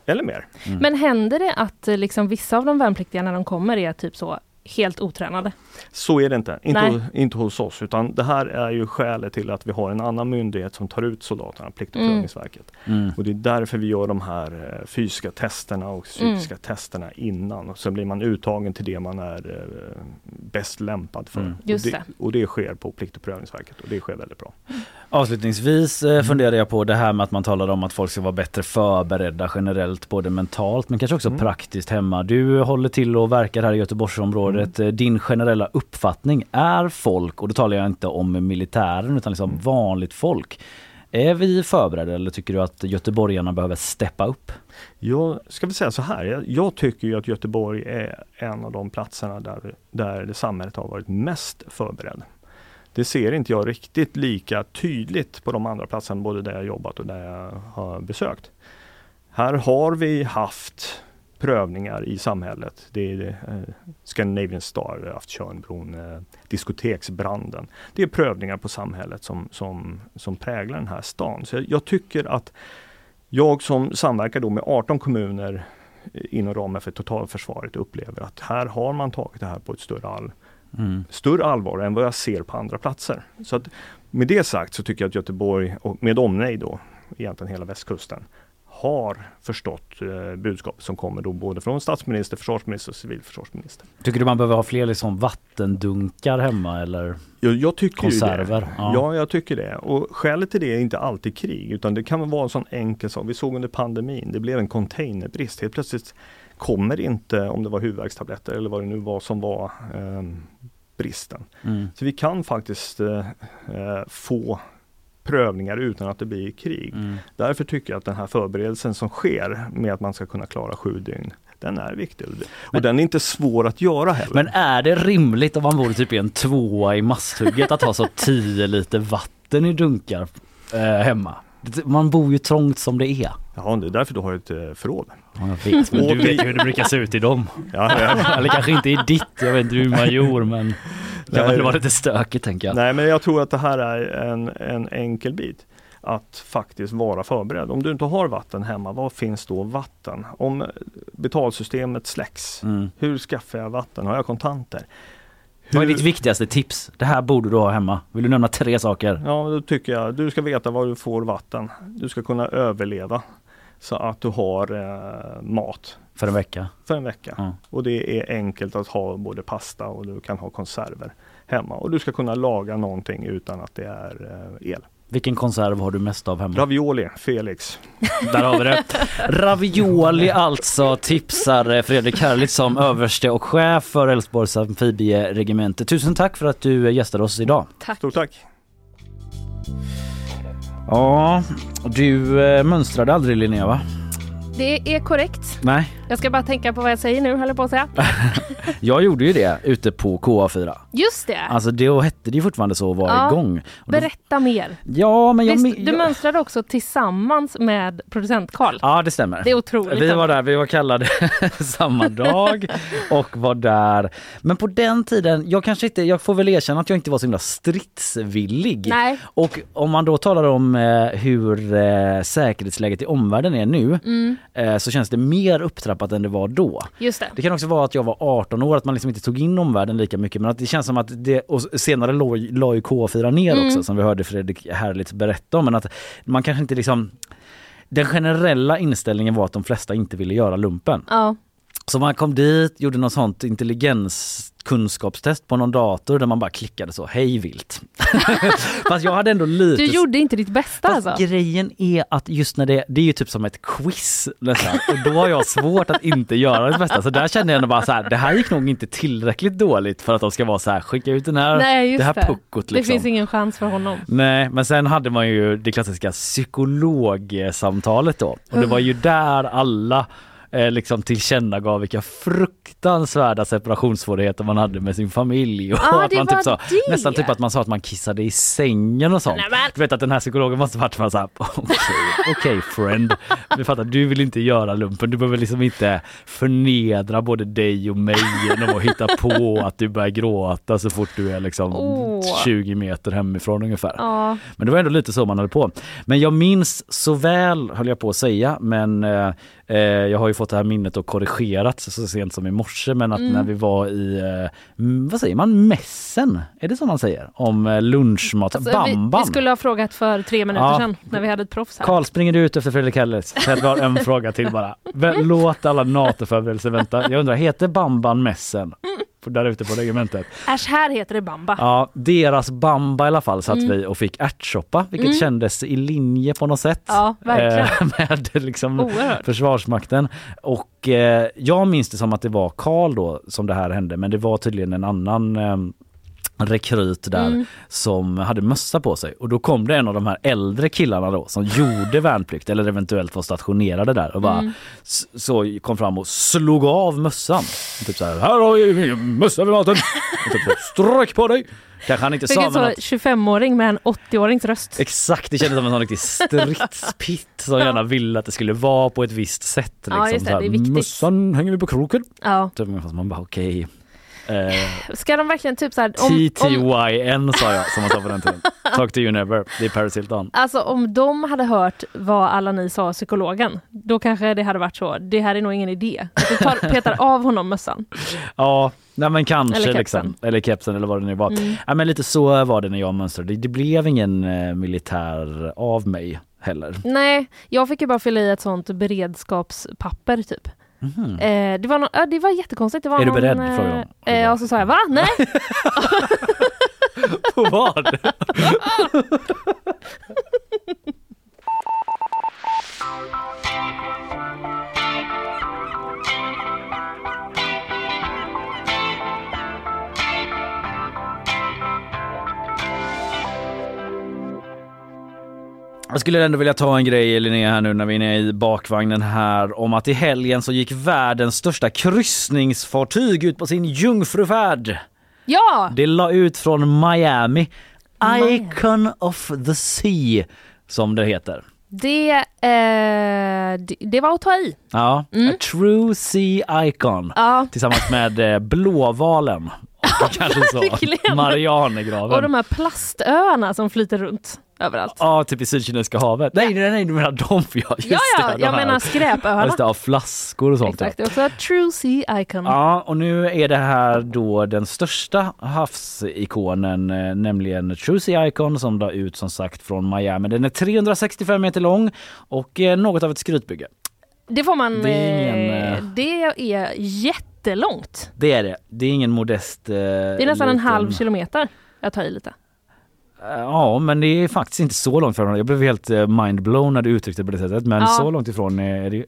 eller mer. Mm. Men händer det att eh, liksom, vissa av de värnpliktiga när de kommer är typ så helt otränade? Så är det inte, inte, inte hos oss utan det här är ju skälet till att vi har en annan myndighet som tar ut soldaterna, Plikt och mm. prövningsverket. Mm. Och det är därför vi gör de här eh, fysiska testerna och psykiska mm. testerna innan. Och sen blir man uttagen till det man är eh, bäst lämpad för. Mm. Och, det, och, det, sker på Plikt och prövningsverket och det sker väldigt bra. Avslutningsvis eh, mm. funderar jag på det här med att man talar om att folk ska vara bättre förberedda generellt både mentalt men kanske också mm. praktiskt hemma. Du håller till och verkar här i Göteborgsområdet. Mm. Din generella uppfattning, är folk, och då talar jag inte om militären utan liksom mm. vanligt folk, är vi förberedda eller tycker du att göteborgarna behöver steppa upp? Jag ska väl säga så här, jag, jag tycker ju att Göteborg är en av de platserna där, där samhället har varit mest förberedd. Det ser inte jag riktigt lika tydligt på de andra platserna, både där jag jobbat och där jag har besökt. Här har vi haft prövningar i samhället. Det är eh, Scandinavian Star, Tjörnbron, eh, diskoteksbranden. Det är prövningar på samhället som, som, som präglar den här stan. Så jag, jag tycker att jag som samverkar då med 18 kommuner inom ramen för totalförsvaret upplever att här har man tagit det här på ett större, all, mm. större allvar än vad jag ser på andra platser. Så att med det sagt så tycker jag att Göteborg och med omnejd då, egentligen hela västkusten, har förstått eh, budskapet som kommer då både från statsminister, försvarsminister och civilförsvarsminister. Tycker du man behöver ha fler liksom vattendunkar hemma eller jag, jag tycker konserver? Det. Ja. ja. jag tycker det. Och skälet till det är inte alltid krig utan det kan vara en sån enkel sak. Vi såg under pandemin, det blev en containerbrist. Helt plötsligt kommer inte, om det var huvudvärkstabletter eller vad det nu var som var eh, bristen. Mm. Så vi kan faktiskt eh, eh få prövningar utan att det blir krig. Mm. Därför tycker jag att den här förberedelsen som sker med att man ska kunna klara sju dygn den är viktig. Och men, den är inte svår att göra heller. Men är det rimligt om man bor typ i en tvåa i Masthugget att ha så 10 liter vatten i dunkar eh, hemma? Man bor ju trångt som det är. Ja, det är därför du har ett eh, förråd. Ja, jag vet, men du vet ju hur det brukar se ut i dem. Ja, ja. Eller kanske inte i ditt, jag vet inte hur man gör men det väl vara lite stökigt tänker jag. Nej men jag tror att det här är en, en enkel bit att faktiskt vara förberedd. Om du inte har vatten hemma, var finns då vatten? Om betalsystemet släcks, mm. hur skaffar jag vatten? Har jag kontanter? Hur... Vad är ditt viktigaste tips? Det här borde du ha hemma. Vill du nämna tre saker? Ja, då tycker jag du ska veta var du får vatten. Du ska kunna överleva så att du har eh, mat. För en vecka? För en vecka. Ja. Och det är enkelt att ha både pasta och du kan ha konserver hemma. Och du ska kunna laga någonting utan att det är eh, el. Vilken konserv har du mest av hemma? Ravioli, Felix. Där har vi det. Ravioli alltså tipsar eh, Fredrik Herlitz som överste och chef för Älvsborgs amfibieregemente. Tusen tack för att du gästade oss idag. Tack. Stort tack! Ja, du eh, mönstrade aldrig Linnea va? Det är korrekt. Nej, Jag ska bara tänka på vad jag säger nu, höll jag på att säga. jag gjorde ju det ute på KA4. Just det. Alltså då hette det ju fortfarande så och var Ja. igång. Då, Berätta mer. ja, men jag, Visst, du mönstrade också tillsammans med producent Karl. Ja, det stämmer. Det är otroligt. Vi var där, vi var kallade samma dag och var där. Men på den tiden, jag kanske inte, jag får väl erkänna att jag inte var så himla stridsvillig. Nej. Och om man då talar om eh, hur eh, säkerhetsläget i omvärlden är nu Mm, eh, så känns det mer upptrappat än det var då. just det. Det kan också vara att jag var 18 år, att man liksom inte tog in omvärlden lika mycket men att det känns som att det, och senare la la ju K4 ner Mm. också som vi hörde Fredrik Härligt berätta om men att man kanske inte liksom den generella inställningen var att de flesta inte ville göra lumpen. Ja. Så man kom dit, gjorde något sånt intelligenskunskapstest på någon dator där man bara klickade så hej vilt. Fast jag hade ändå lite... Du gjorde inte ditt bästa Fast alltså? grejen är att just när det, det är ju typ som ett quiz nästan. Och då har jag svårt att inte göra det bästa. Så där kände jag ändå bara så här, det här gick nog inte tillräckligt dåligt för att de ska vara så här, skicka ut den här, Nej, just det här det. puckot Det liksom. finns ingen chans för honom. Nej, men sen hade man ju det klassiska psykologsamtalet då. Och det var ju där alla eh, liksom tillkännagav vilka fruktansvärda separationssvårigheter man hade med sin familj. Och Ah, att man typ det. nästan typ att man sa att man kissade i sängen och sånt. Nej, Du vet att den här psykologen måste varit så här, okej, okej friend. Du fattar, du vill inte göra lumpen. Du behöver liksom inte förnedra både dig och mig genom att hitta på att du börjar gråta så fort du är liksom Åh. 20 meter hemifrån ungefär. Ja. Men det var ändå lite så man höll på. Men jag minns så väl, höll jag på att säga, men eh, eh, jag har ju fått det här minnet och korrigerat så sent som i morse. Men att Mm. när vi var i, eh, vad säger man, mässen? Är det så man säger? Om eh, lunchmat, Alltså, bamban. vi, vi skulle ha frågat för tre minuter Ja. sedan när vi hade ett proffs här. Karl springer du ut efter Fredrik Helles? Jag har en fråga till bara. Låt alla NATO-förberedelser vänta. Jag undrar, heter bamban mässen? Där ute på regementet. Äsch, här heter det bamba. Ja, deras bamba i alla fall satt Mm. vi och fick ärtsoppa, vilket Mm. kändes i linje på något sätt. Ja, verkligen. Eh, med liksom Oerhört. Försvarsmakten. Och eh, jag minns det som att det var Karl då som det här hände, men det var tydligen en annan eh, rekryt där Mm. som hade mössa på sig och då kom det en av de här äldre killarna då som gjorde värnplikt eller eventuellt var stationerade där och bara Mm. så kom fram och slog av mössan. Typ så här, här har vi mössa vid maten. Och typ så, Sträck på dig! Kanske han inte sa men att 25-åring med en 80-årings röst. Exakt, det kändes som en sån riktig stridspitt som gärna ville att det skulle vara på ett visst sätt. Liksom. Ja, det, Så här, det är viktigt. Mössan hänger vi på kroken. Ja. Typ, fast man bara okej. Eh, Ska de verkligen typ så här, om, om, TTYN sa jag som man sa på den tiden. Talk to you never. Det är Paris Hilton. alltså om de hade hört vad alla ni sa psykologen, då kanske det hade varit så. Det här är nog ingen idé. Du tar, petar av honom mössan. Ja, nej men kanske Eller liksom. Eller kepsen eller vad det nu var. Mm. Ja, men lite så var det när jag mönstrade. Det, det blev ingen eh, militär av mig heller. Nej, jag fick ju bara fylla i ett sånt beredskapspapper typ. Eh, det, var ja, det var jättekonstigt. Det var Är du någon, beredd? eh, Frågade de. Eh, och så sa jag va? Nej? På vad? Jag skulle ändå vilja ta en grej Linnea här nu när vi är inne i bakvagnen här om att i helgen så gick världens största kryssningsfartyg ut på sin jungfrufärd. Ja! Det la ut från Miami. Icon of the Sea som det heter. Det, eh, det, det var att ta i. Ja, Mm. a true sea icon. Ja. Tillsammans med eh, blåvalen. Kanske så. Marianergraven. Och de här plastöarna som flyter runt överallt. Ja, typ i Sydkinesiska havet. Nej, nej, nej, du menar de ja. Just Ja, ja, det, de jag här. menar skräpöarna. Just det, av flaskor och sånt. Exakt, ja. det är också ett true sea icon. Ja, och nu är det här då den största havsikonen, eh, nämligen True Sea Icon som la ut som sagt från Miami. Den är 365 meter lång och eh, något av ett skrytbygge. Det får man... Det är ingen, eh, det är jättelångt. Det är det. Det är ingen modest... eh, Det är nästan en halv kilometer. Jag tar i lite. Ja, men det är faktiskt inte så långt från. Jag blev helt eh, mindblown när du uttryckte det på det sättet. Men Ja. så långt ifrån är det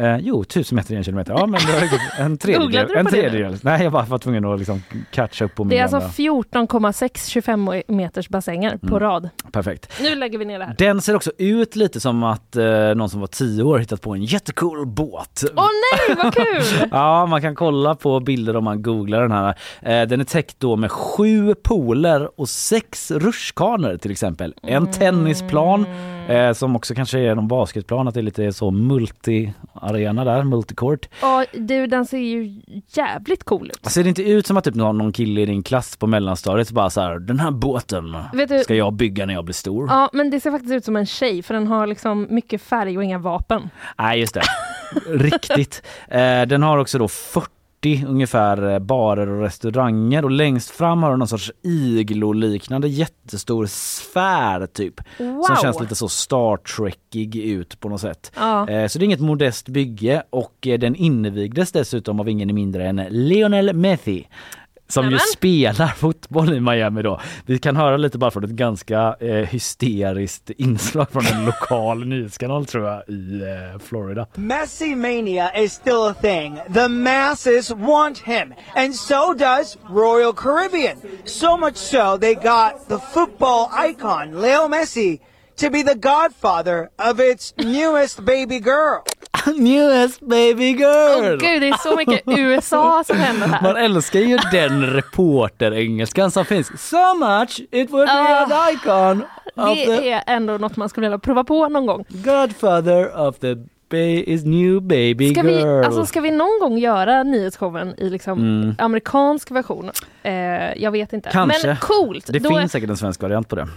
Eh, jo, tusen meter i en kilometer. Ja, men det en tredjedel. En på det tredjedel. Nej, jag bara var tvungen att liksom catcha upp på Det min är alltså gamla- 14,6 25 meters bassänger på Mm. rad. Perfekt. Nu lägger vi ner det här. Den ser också ut lite som att eh, någon som var tio år hittat på en jättecool båt. Åh nej, vad kul! Ja, man kan kolla på bilder om man googlar den här. Eh, den är täckt då med sju pooler och sex rutschkanor till exempel. En tennisplan eh, som också kanske är någon basketplan, att det är lite så multi-arena där, multicourt. Ja, du, den ser ju jävligt cool ut. Ser det inte ut som att typ någon, kille i din klass på mellanstadiet bara så här, den här båten Vet du- ska jag bygga när jag blir stor? Ja, men det ser faktiskt ut som en tjej för den har liksom mycket färg och inga vapen. Nej just det, riktigt. Eh, den har också då 40 ungefär eh, barer och restauranger och längst fram har den någon sorts iglo-liknande jättestor sfär typ. Wow! Som känns lite så Star Trekig ut på något sätt. Ja. Eh, Så det är inget modest bygge och eh, den invigdes dessutom av ingen mindre än Lionel Messi. Som ju Nämen. spelar fotboll i Miami då. Vi kan höra lite bara från ett ganska eh, hysteriskt inslag från en lokal nyhetskanal tror jag i eh, Florida. Messi mania is still a thing. The masses want him, and so does Royal Caribbean. So much so, they got the football icon, Leo Messi, to be the godfather of its newest baby girl. Newest baby girl! Åh gud, det är så mycket USA som händer här. Man älskar ju den reporter-engelskan som finns. So much it would be Ah, an icon of the Det är ändå något man skulle vilja prova på någon gång. godfather of the is new baby Ska girl. vi, alltså, ska vi någon gång göra nyhetsshowen i liksom Mm. amerikansk version? Eh, jag vet inte. Kanske. Men coolt! Det Då finns är- säkert en svensk variant på det.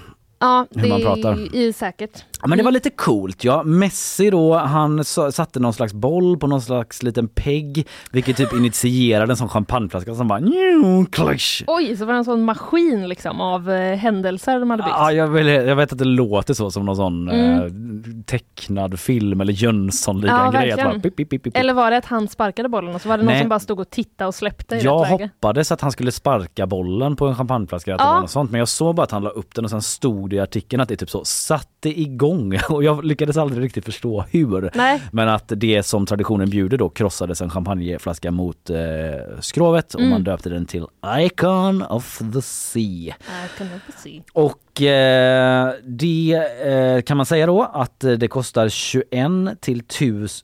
Ja, hur man det pratar. är i- säkert. Ja, men det var lite coolt ja. Messi då, han satte någon slags boll på någon slags liten pegg vilket typ initierade en sån champagneflaska som bara nju, klash. Oj, så var det en sån maskin liksom av eh, händelser de hade byggt. Ja, jag, vill, jag vet att det låter så som någon sån Mm. eh, tecknad film eller Ja, Jönssonligan grej. Att verkligen. bara, pip, pip, pip. Eller var det att han sparkade bollen och så var det någon Nej. som bara stod och tittade och släppte i Jag hoppades att han skulle sparka bollen på en champagneflaska, att det Ja. var något sånt. men jag såg bara att han la upp den och sen stod i artikeln att det typ så satte igång och jag lyckades aldrig riktigt förstå hur. Nej. Men att det som traditionen bjuder då krossades en champagneflaska mot eh, skrovet och Mm. man döpte den till Icon of the Sea. I can never see. Och eh, det eh, kan man säga då att det kostar 21 till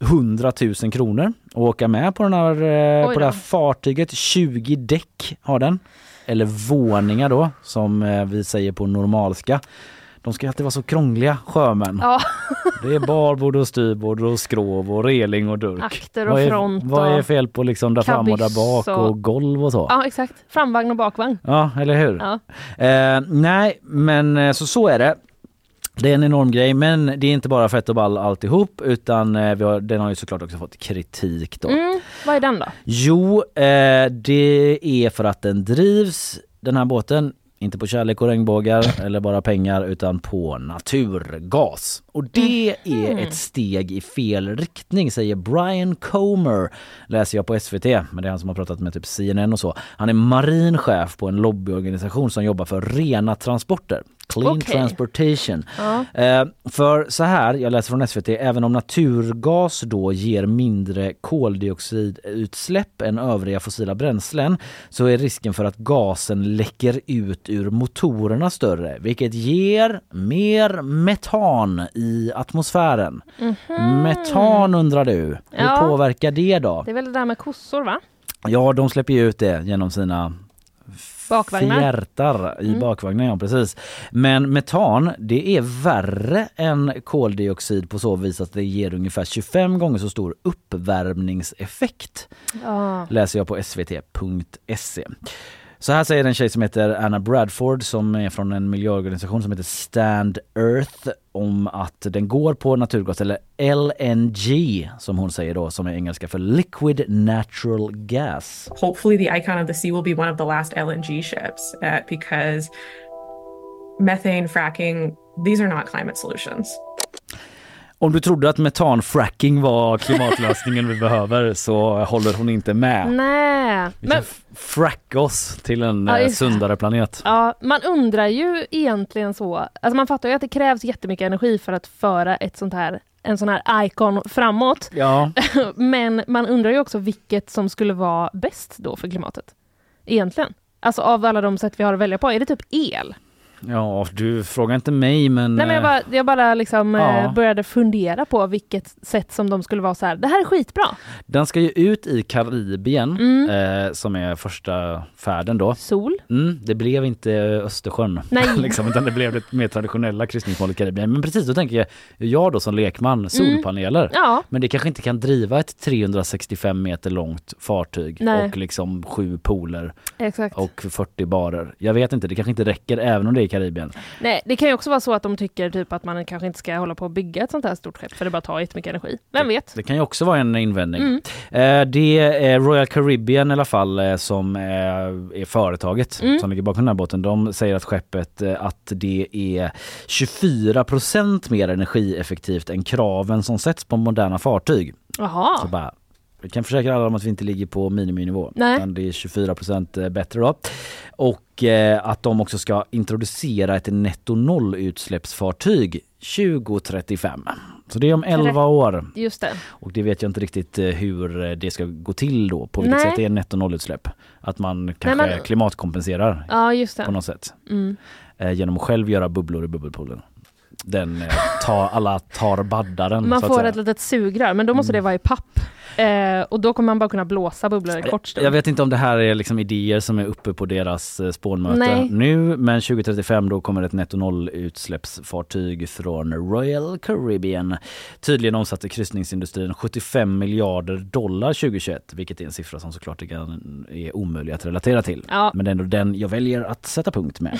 100 000 kronor att åka med på, den här, eh, på det här fartyget. 20 däck har den. Eller våningar då som eh, vi säger på normalska. De ska alltid vara så krångliga sjömän. Ja, Det är barbord och styrbord och skrov och reling och durk. Akter och vad är, front Vad är fel på liksom där fram och där bak och- och golv och så? ja exakt. Framvagn och bakvagn. Ja, eller hur? Ja. Eh, nej, men eh, så så är det. Det är en enorm grej, men det är inte bara fett och ball alltihop utan eh, vi har, den har ju såklart också fått kritik då. Mm, vad är den då? Jo, eh, det är för att den drivs, den här båten, inte på kärlek och regnbågar eller bara pengar utan på naturgas. Och det är ett steg i fel riktning säger Brian Comer, läser jag på SVT, men det är han som har pratat med typ CNN och så. Han är marinchef på en lobbyorganisation som jobbar för rena transporter. Clean Okej. Transportation. Ja. Eh, för så här, jag läser från SVT, även om naturgas då ger mindre koldioxidutsläpp än övriga fossila bränslen så är risken för att gasen läcker ut ur motorerna större vilket ger mer metan i atmosfären. Metan undrar du, hur. Ja. påverkar det då? Det är väl det där med kossor va? Ja, de släpper ju ut det genom sina Bakvagnar. fjärtar i Mm. bakvagnen, ja precis. Men metan, det är värre än koldioxid på så vis att det ger ungefär 25 gånger så stor uppvärmningseffekt. Ja. Läser jag på svt.se. Så här säger en tjej som heter Anna Bradford som är från en miljöorganisation som heter Stand Earth om att den går på naturgas eller LNG som hon säger då som är engelska för liquid natural gas. hopefully the icon of the sea will be one of the last LNG ships uh, because methane fracking these are not climate solutions. Om du trodde att metanfracking var klimatlösningen vi behöver så håller hon inte med. Nej, Vi men fracka oss till en Ja, eh, sundare planet. ja, man undrar ju egentligen så, alltså man fattar ju att det krävs jättemycket energi för att föra ett sånt här en sån här icon framåt. Ja, Men man undrar ju också vilket som skulle vara bäst då för klimatet. Egentligen. Alltså av alla de sätt vi har att välja på, är det typ el? Ja du frågar inte mig men... Nej men jag eh, bara, jag bara liksom Ja. eh, började fundera på vilket sätt som de skulle vara så här. det här är skitbra. Den ska ju ut i Karibien Mm. eh, som är första färden då. Sol? Mm, det blev inte Östersjön Nej. liksom, utan det blev det mer traditionella kryssningsmålet i Karibien. Men precis då tänker jag, jag då som lekman, solpaneler. Mm. Ja. Men det kanske inte kan driva ett 365 meter långt fartyg Nej. och liksom sju pooler Exakt. och 40 barer. Jag vet inte, det kanske inte räcker även om det är Karibien. Nej, det kan ju också vara så att de tycker typ att man kanske inte ska hålla på och bygga ett sånt här stort skepp för det bara tar jättemycket energi. Vem vet? Det kan ju också vara en invändning. Mm. Eh, det är Royal Caribbean i alla fall eh, som eh, är företaget Mm. som ligger bakom den här båten. De säger att skeppet att det är 24% mer energieffektivt än kraven som sätts på moderna fartyg. Så Jaha. bara, vi kan försäkra alla om att vi inte ligger på miniminivå. Nej. Utan det är 24% bättre då. Och eh, att de också ska introducera ett netto nollutsläppsfartyg 2035. Så det är om 11 år. Just det. Och det vet jag inte riktigt eh, hur eh, det ska gå till då. På vilket Nej. sätt det är netto nollutsläpp. Att man kanske men- klimatkompenserar Ja, just det. på något sätt. Mm. Eh, genom att själv göra bubblor i bubbelpoolen. Den eh, tar, alla tar baddaren Man får ett litet sugrör, men då måste det vara i papp. Eh, och då kommer man bara kunna blåsa bubblor en kort stund. Jag vet inte om det här är liksom idéer som är uppe på deras eh, spånmöte Nej. nu men 2035 då kommer ett netto noll utsläppsfartyg från Royal Caribbean. Tydligen omsatte kryssningsindustrin 75 miljarder dollar 2021 vilket är en siffra som såklart är är omöjlig att relatera till. Ja. Men det är ändå den jag väljer att sätta punkt med.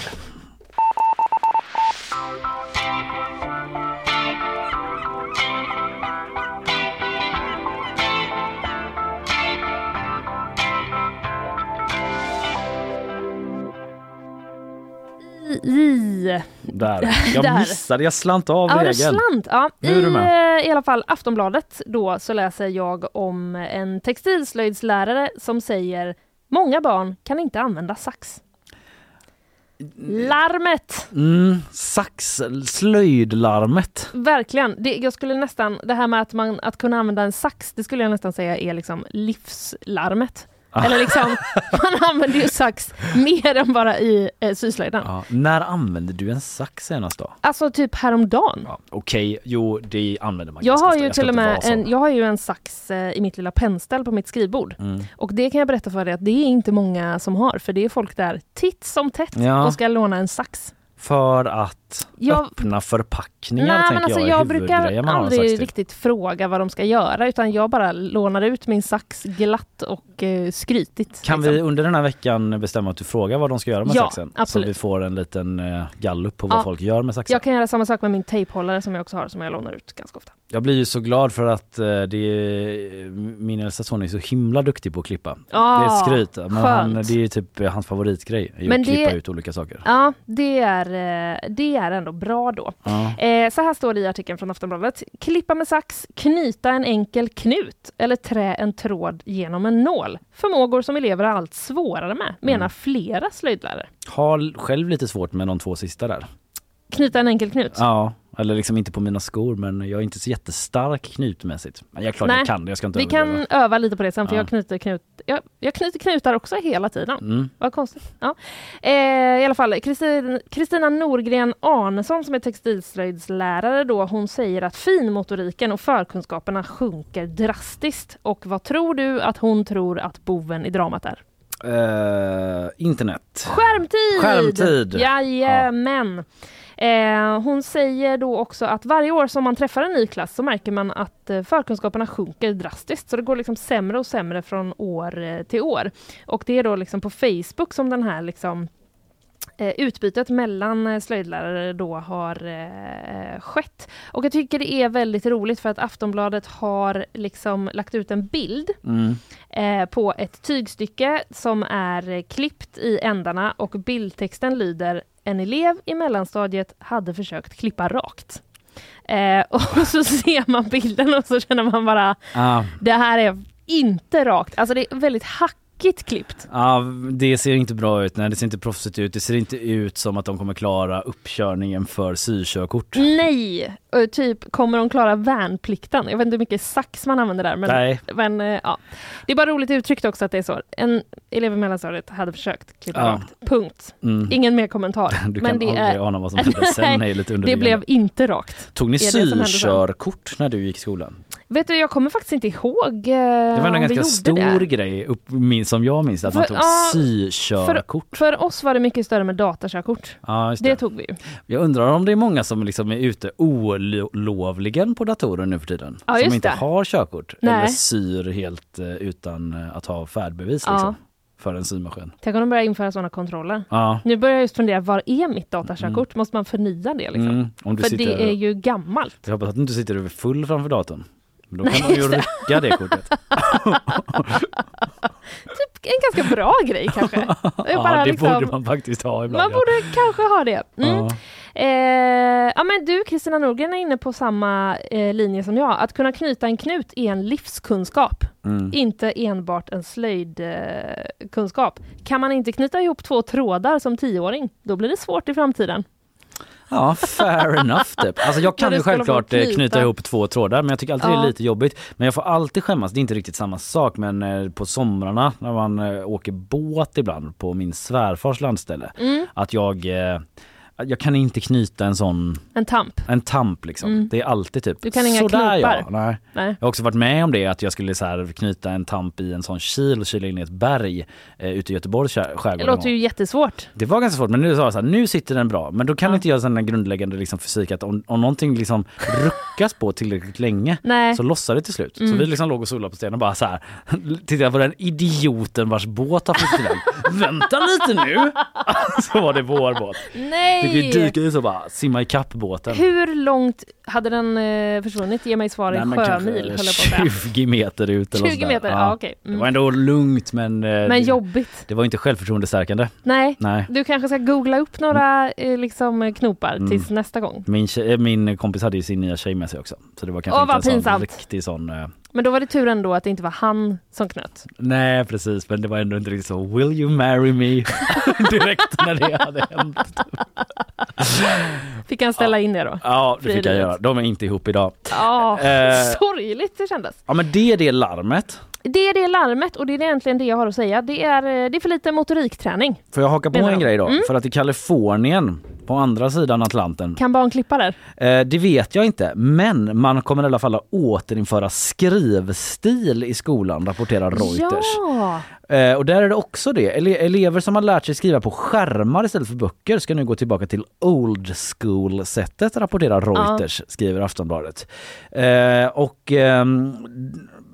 I, Där. Jag Där. missade, jag slant av ja, regeln. slant. Ja. Nu är I, du med. eh, I alla fall Aftonbladet då så läser jag om en textilslöjdslärare som säger Många barn kan inte använda sax. Larmet! Mm, sax, slöjdlarmet. Verkligen. Det, jag skulle nästan, det här med att, man, att kunna använda en sax, det skulle jag nästan säga är liksom livslarmet. Eller liksom, man använder ju sax mer än bara i eh, syslöjden. Ja. När använde du en sax senast då? Alltså typ häromdagen. Ja, Okej, jo det använder man Jag ganska har ofta. ju ska till och inte med vara sån. en, jag har ju en sax eh, i mitt lilla pennställ på mitt skrivbord. Mm. Och det kan jag berätta för dig att det är inte många som har, för det är folk där titt som tätt Ja. och ska låna en sax. För att Jag- öppna förpackningar Nej, tänker men alltså jag jag brukar aldrig till. riktigt fråga vad de ska göra, utan jag bara lånar ut min sax glatt och eh, skrytigt. Kan liksom. vi under den här veckan bestämma att du frågar vad de ska göra med Ja, saxen? absolut. Så vi får en liten eh, gallup på vad Ja. folk gör med saxen. Jag kan göra samma sak med min tejphållare som jag också har, som jag lånar ut ganska ofta. Jag blir ju så glad för att eh, det är, min äldsta son är så himla duktig på att klippa. Ah, det är skryt. Men han, det är typ hans favoritgrej, att klippa ut olika saker. Ja, det är, eh, det är ändå bra då. Ja. Eh, så här står det i artikeln från Aftonbladet. Klippa med sax, knyta en enkel knut eller trä en tråd genom en nål. Förmågor som elever har allt svårare med, menar Mm. flera slöjdlärare. Har själv lite svårt med de två sista där. Knyta en enkel knut. Ja, eller liksom inte på mina skor men jag är inte så jättestark knutmässigt. Men jag klart jag kan det, jag ska inte Vi överdriva. kan öva lite på det sen, för Ja. jag knyter, knut, jag, jag knyter knutar också hela tiden. Mm. Vad konstigt. Ja. Eh, I alla fall, Kristin- Kristina Norgren Arnesson som är textilslöjdslärare då, hon säger att finmotoriken och förkunskaperna sjunker drastiskt. Och vad tror du att hon tror att boven i dramat är? Eh, internet. Skärmtid! Skärmtid. Jajamän! Eh, hon säger då också att varje år som man träffar en ny klass så märker man att eh, förkunskaperna sjunker drastiskt. Så det går liksom sämre och sämre från år eh, till år. Och det är då liksom på Facebook som den här liksom eh, utbytet mellan slöjdlärare då har eh, skett. Och jag tycker det är väldigt roligt för att Aftonbladet har liksom lagt ut en bild Mm. eh, på ett tygstycke som är klippt i ändarna och bildtexten lyder En elev i mellanstadiet hade försökt klippa rakt. Eh, och så ser man bilden och så känner man bara, Ja. det här är inte rakt. Alltså det är väldigt hackigt klippt. Ja, det ser inte bra ut. Nej, det ser inte proffsigt ut. Det ser inte ut som att de kommer klara uppkörningen för sykörkort. Nej! Typ, kommer de klara värnplikten? Jag vet inte hur mycket sax man använder där. Men, Nej. men eh, ja. Det är bara roligt uttryckt också att det är så. En elev i mellanstadiet hade försökt klippa Ja. rakt. Punkt. Mm. Ingen mer kommentar. Du men kan det aldrig är... ana vad som hände sen. är lite det blev inte rakt. Tog ni sykörkort när du gick i skolan? Vet du, jag kommer faktiskt inte ihåg eh, Det var en ganska stor det. grej upp, som jag minns att man För- tog ja, sykörkort. För oss var det mycket större med datakörkort. Ja, just Det det. tog vi ju. Jag undrar om det är många som liksom är ute olovligen på datorer nu för tiden. Ja, som inte det. har körkort Nej. eller syr helt eh, utan att ha färdbevis Ja. liksom, för en symaskin. Tänk om de börjar införa sådana kontroller. Ja. Nu börjar jag just fundera, var är mitt datakörkort? Måste man förnya det liksom? Mm, För sitter, det är ju gammalt. Jag hoppas att du inte sitter över full framför datorn. Då kan man ju rycka det kortet. Typ en ganska bra grej kanske. Ja, det liksom- borde man faktiskt ha ibland. Man borde kanske ha det. Mm. Ja. Eh, ja men du Kristina Norgren är inne på samma eh, linje som jag. Att kunna knyta en knut är en livskunskap. Mm. Inte enbart en slöjdkunskap. Eh, kan man inte knyta ihop två trådar som tioåring, då blir det svårt i framtiden. Ja, fair enough typ. Alltså jag kan ju självklart eh, knyta. ihop två trådar men jag tycker alltid det Ja. är lite jobbigt. Men jag får alltid skämmas, det är inte riktigt samma sak men eh, på somrarna när man eh, åker båt ibland på min svärfars landställe. Mm. Att jag, jag kan inte knyta en sån En tamp. en tamp liksom. Mm. Det är alltid typ Du kan inga sådär ja. Nej. Nej. Jag har också varit med om det att jag skulle så knyta en tamp i en sån kil och kyla in i ett berg eh, ute i Göteborgs skär- skärgård. Det låter ju jättesvårt. Det var ganska svårt men nu sa jag så här, nu sitter den bra. Men då kan inte jag där grundläggande liksom fysik att om, om någonting liksom ruckas på tillräckligt länge Nej. så lossar det till slut. Mm. Så vi liksom låg och solade på stenen och bara så här tittade på den idioten vars båt har flyttat iväg. Vänta lite nu! så var det vår båt. Nej! Fick vi dyka ut och bara simma ikapp båten. Hur långt hade den eh, försvunnit? Ge mig svar i Nej, sjömil höll jag på att säga. 20 meter ut eller 20 sådär. meter, ja, okej. Mm. Det var ändå lugnt men, eh, Men det, jobbigt. det var inte självförtroendestärkande. Nej. Nej. Du kanske ska googla upp några eh, liksom, knopar Mm. tills nästa gång. Min, tjej, min kompis hade ju sin nya tjej med sig också. Så det var kanske Åh, inte en sån pinsamt. riktig sån... Men då var det tur ändå att det inte var han som knöt. nej precis men det var ändå inte riktigt så Will you marry me? Direkt när det hade hänt. Fick han ställa in det då? Ja det fick jag göra. De är inte ihop idag. Ja, Eh. sorgligt det kändes. Ja men det är det larmet. Det är det larmet och det är egentligen det jag har att säga. Det är, eh, det är för lite motorikträning. Får jag haka på en grej då? Mm. För att i Kalifornien på andra sidan Atlanten Kan barn klippa där? Eh, det vet jag inte, men man kommer i alla fall att återinföra skrivstil i skolan, rapporterar Reuters. Ja! Eh, och där är det också det. Ele- elever som har lärt sig skriva på skärmar istället för böcker ska nu gå tillbaka till old school-sättet, rapporterar Reuters, skriver Aftonbladet. Eh, och ehm,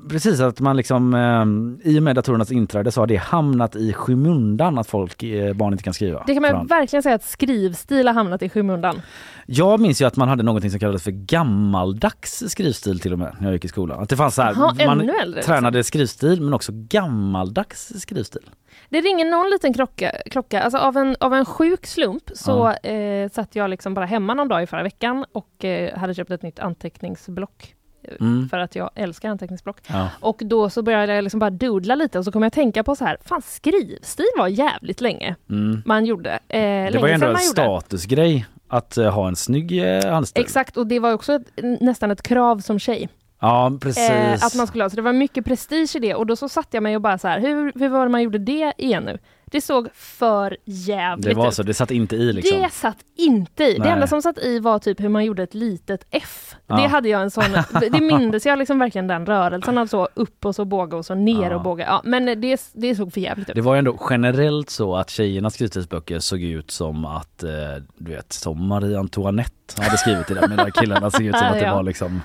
precis att man liksom ehm, i och med datorernas inträde så har det hamnat i skymundan att folk, eh, barn inte kan skriva. Det kan man hand. verkligen säga att skrivstil har hamnat i skymundan. Jag minns ju att man hade någonting som kallades för gammaldags skrivstil till och med när jag gick i skolan. Att det fanns så här, Jaha, man ännu äldre, liksom. tränade skrivstil men också gammaldags skrivstil. Det ringer någon liten klocka. klocka. Alltså av, en, av en sjuk slump så eh, satt jag liksom bara hemma någon dag i förra veckan och eh, hade köpt ett nytt anteckningsblock. Mm. För att jag älskar anteckningsblock. Ja. Och då så började jag liksom bara doodla lite och så kom jag att tänka på så här, fan skrivstil var jävligt länge Mm. man gjorde. Eh, Det var ju ändå en statusgrej att eh, ha en snygg eh, handstil. Exakt, och det var också ett, nästan ett krav som tjej. Ja precis. Eh, att man skulle ha, så det var mycket prestige i det och då så satte jag mig och bara så här, hur, hur var det man gjorde det igen nu? Det såg för jävligt det var ut. så, det satt inte i liksom. Det satt inte i. Det Nej. enda som satt i var typ hur man gjorde ett litet F. Ja. Det hade jag en sån, det mindes jag liksom verkligen den rörelsen av så upp och så båga och så ner Ja. och båga. Ja, men det, det såg för jävligt ut. Det var ju ändå generellt så att tjejernas skrivstilsböcker såg ut som att, eh, du vet, som Marie Antoinette hade skrivit i den medan killarna såg ut som att det var liksom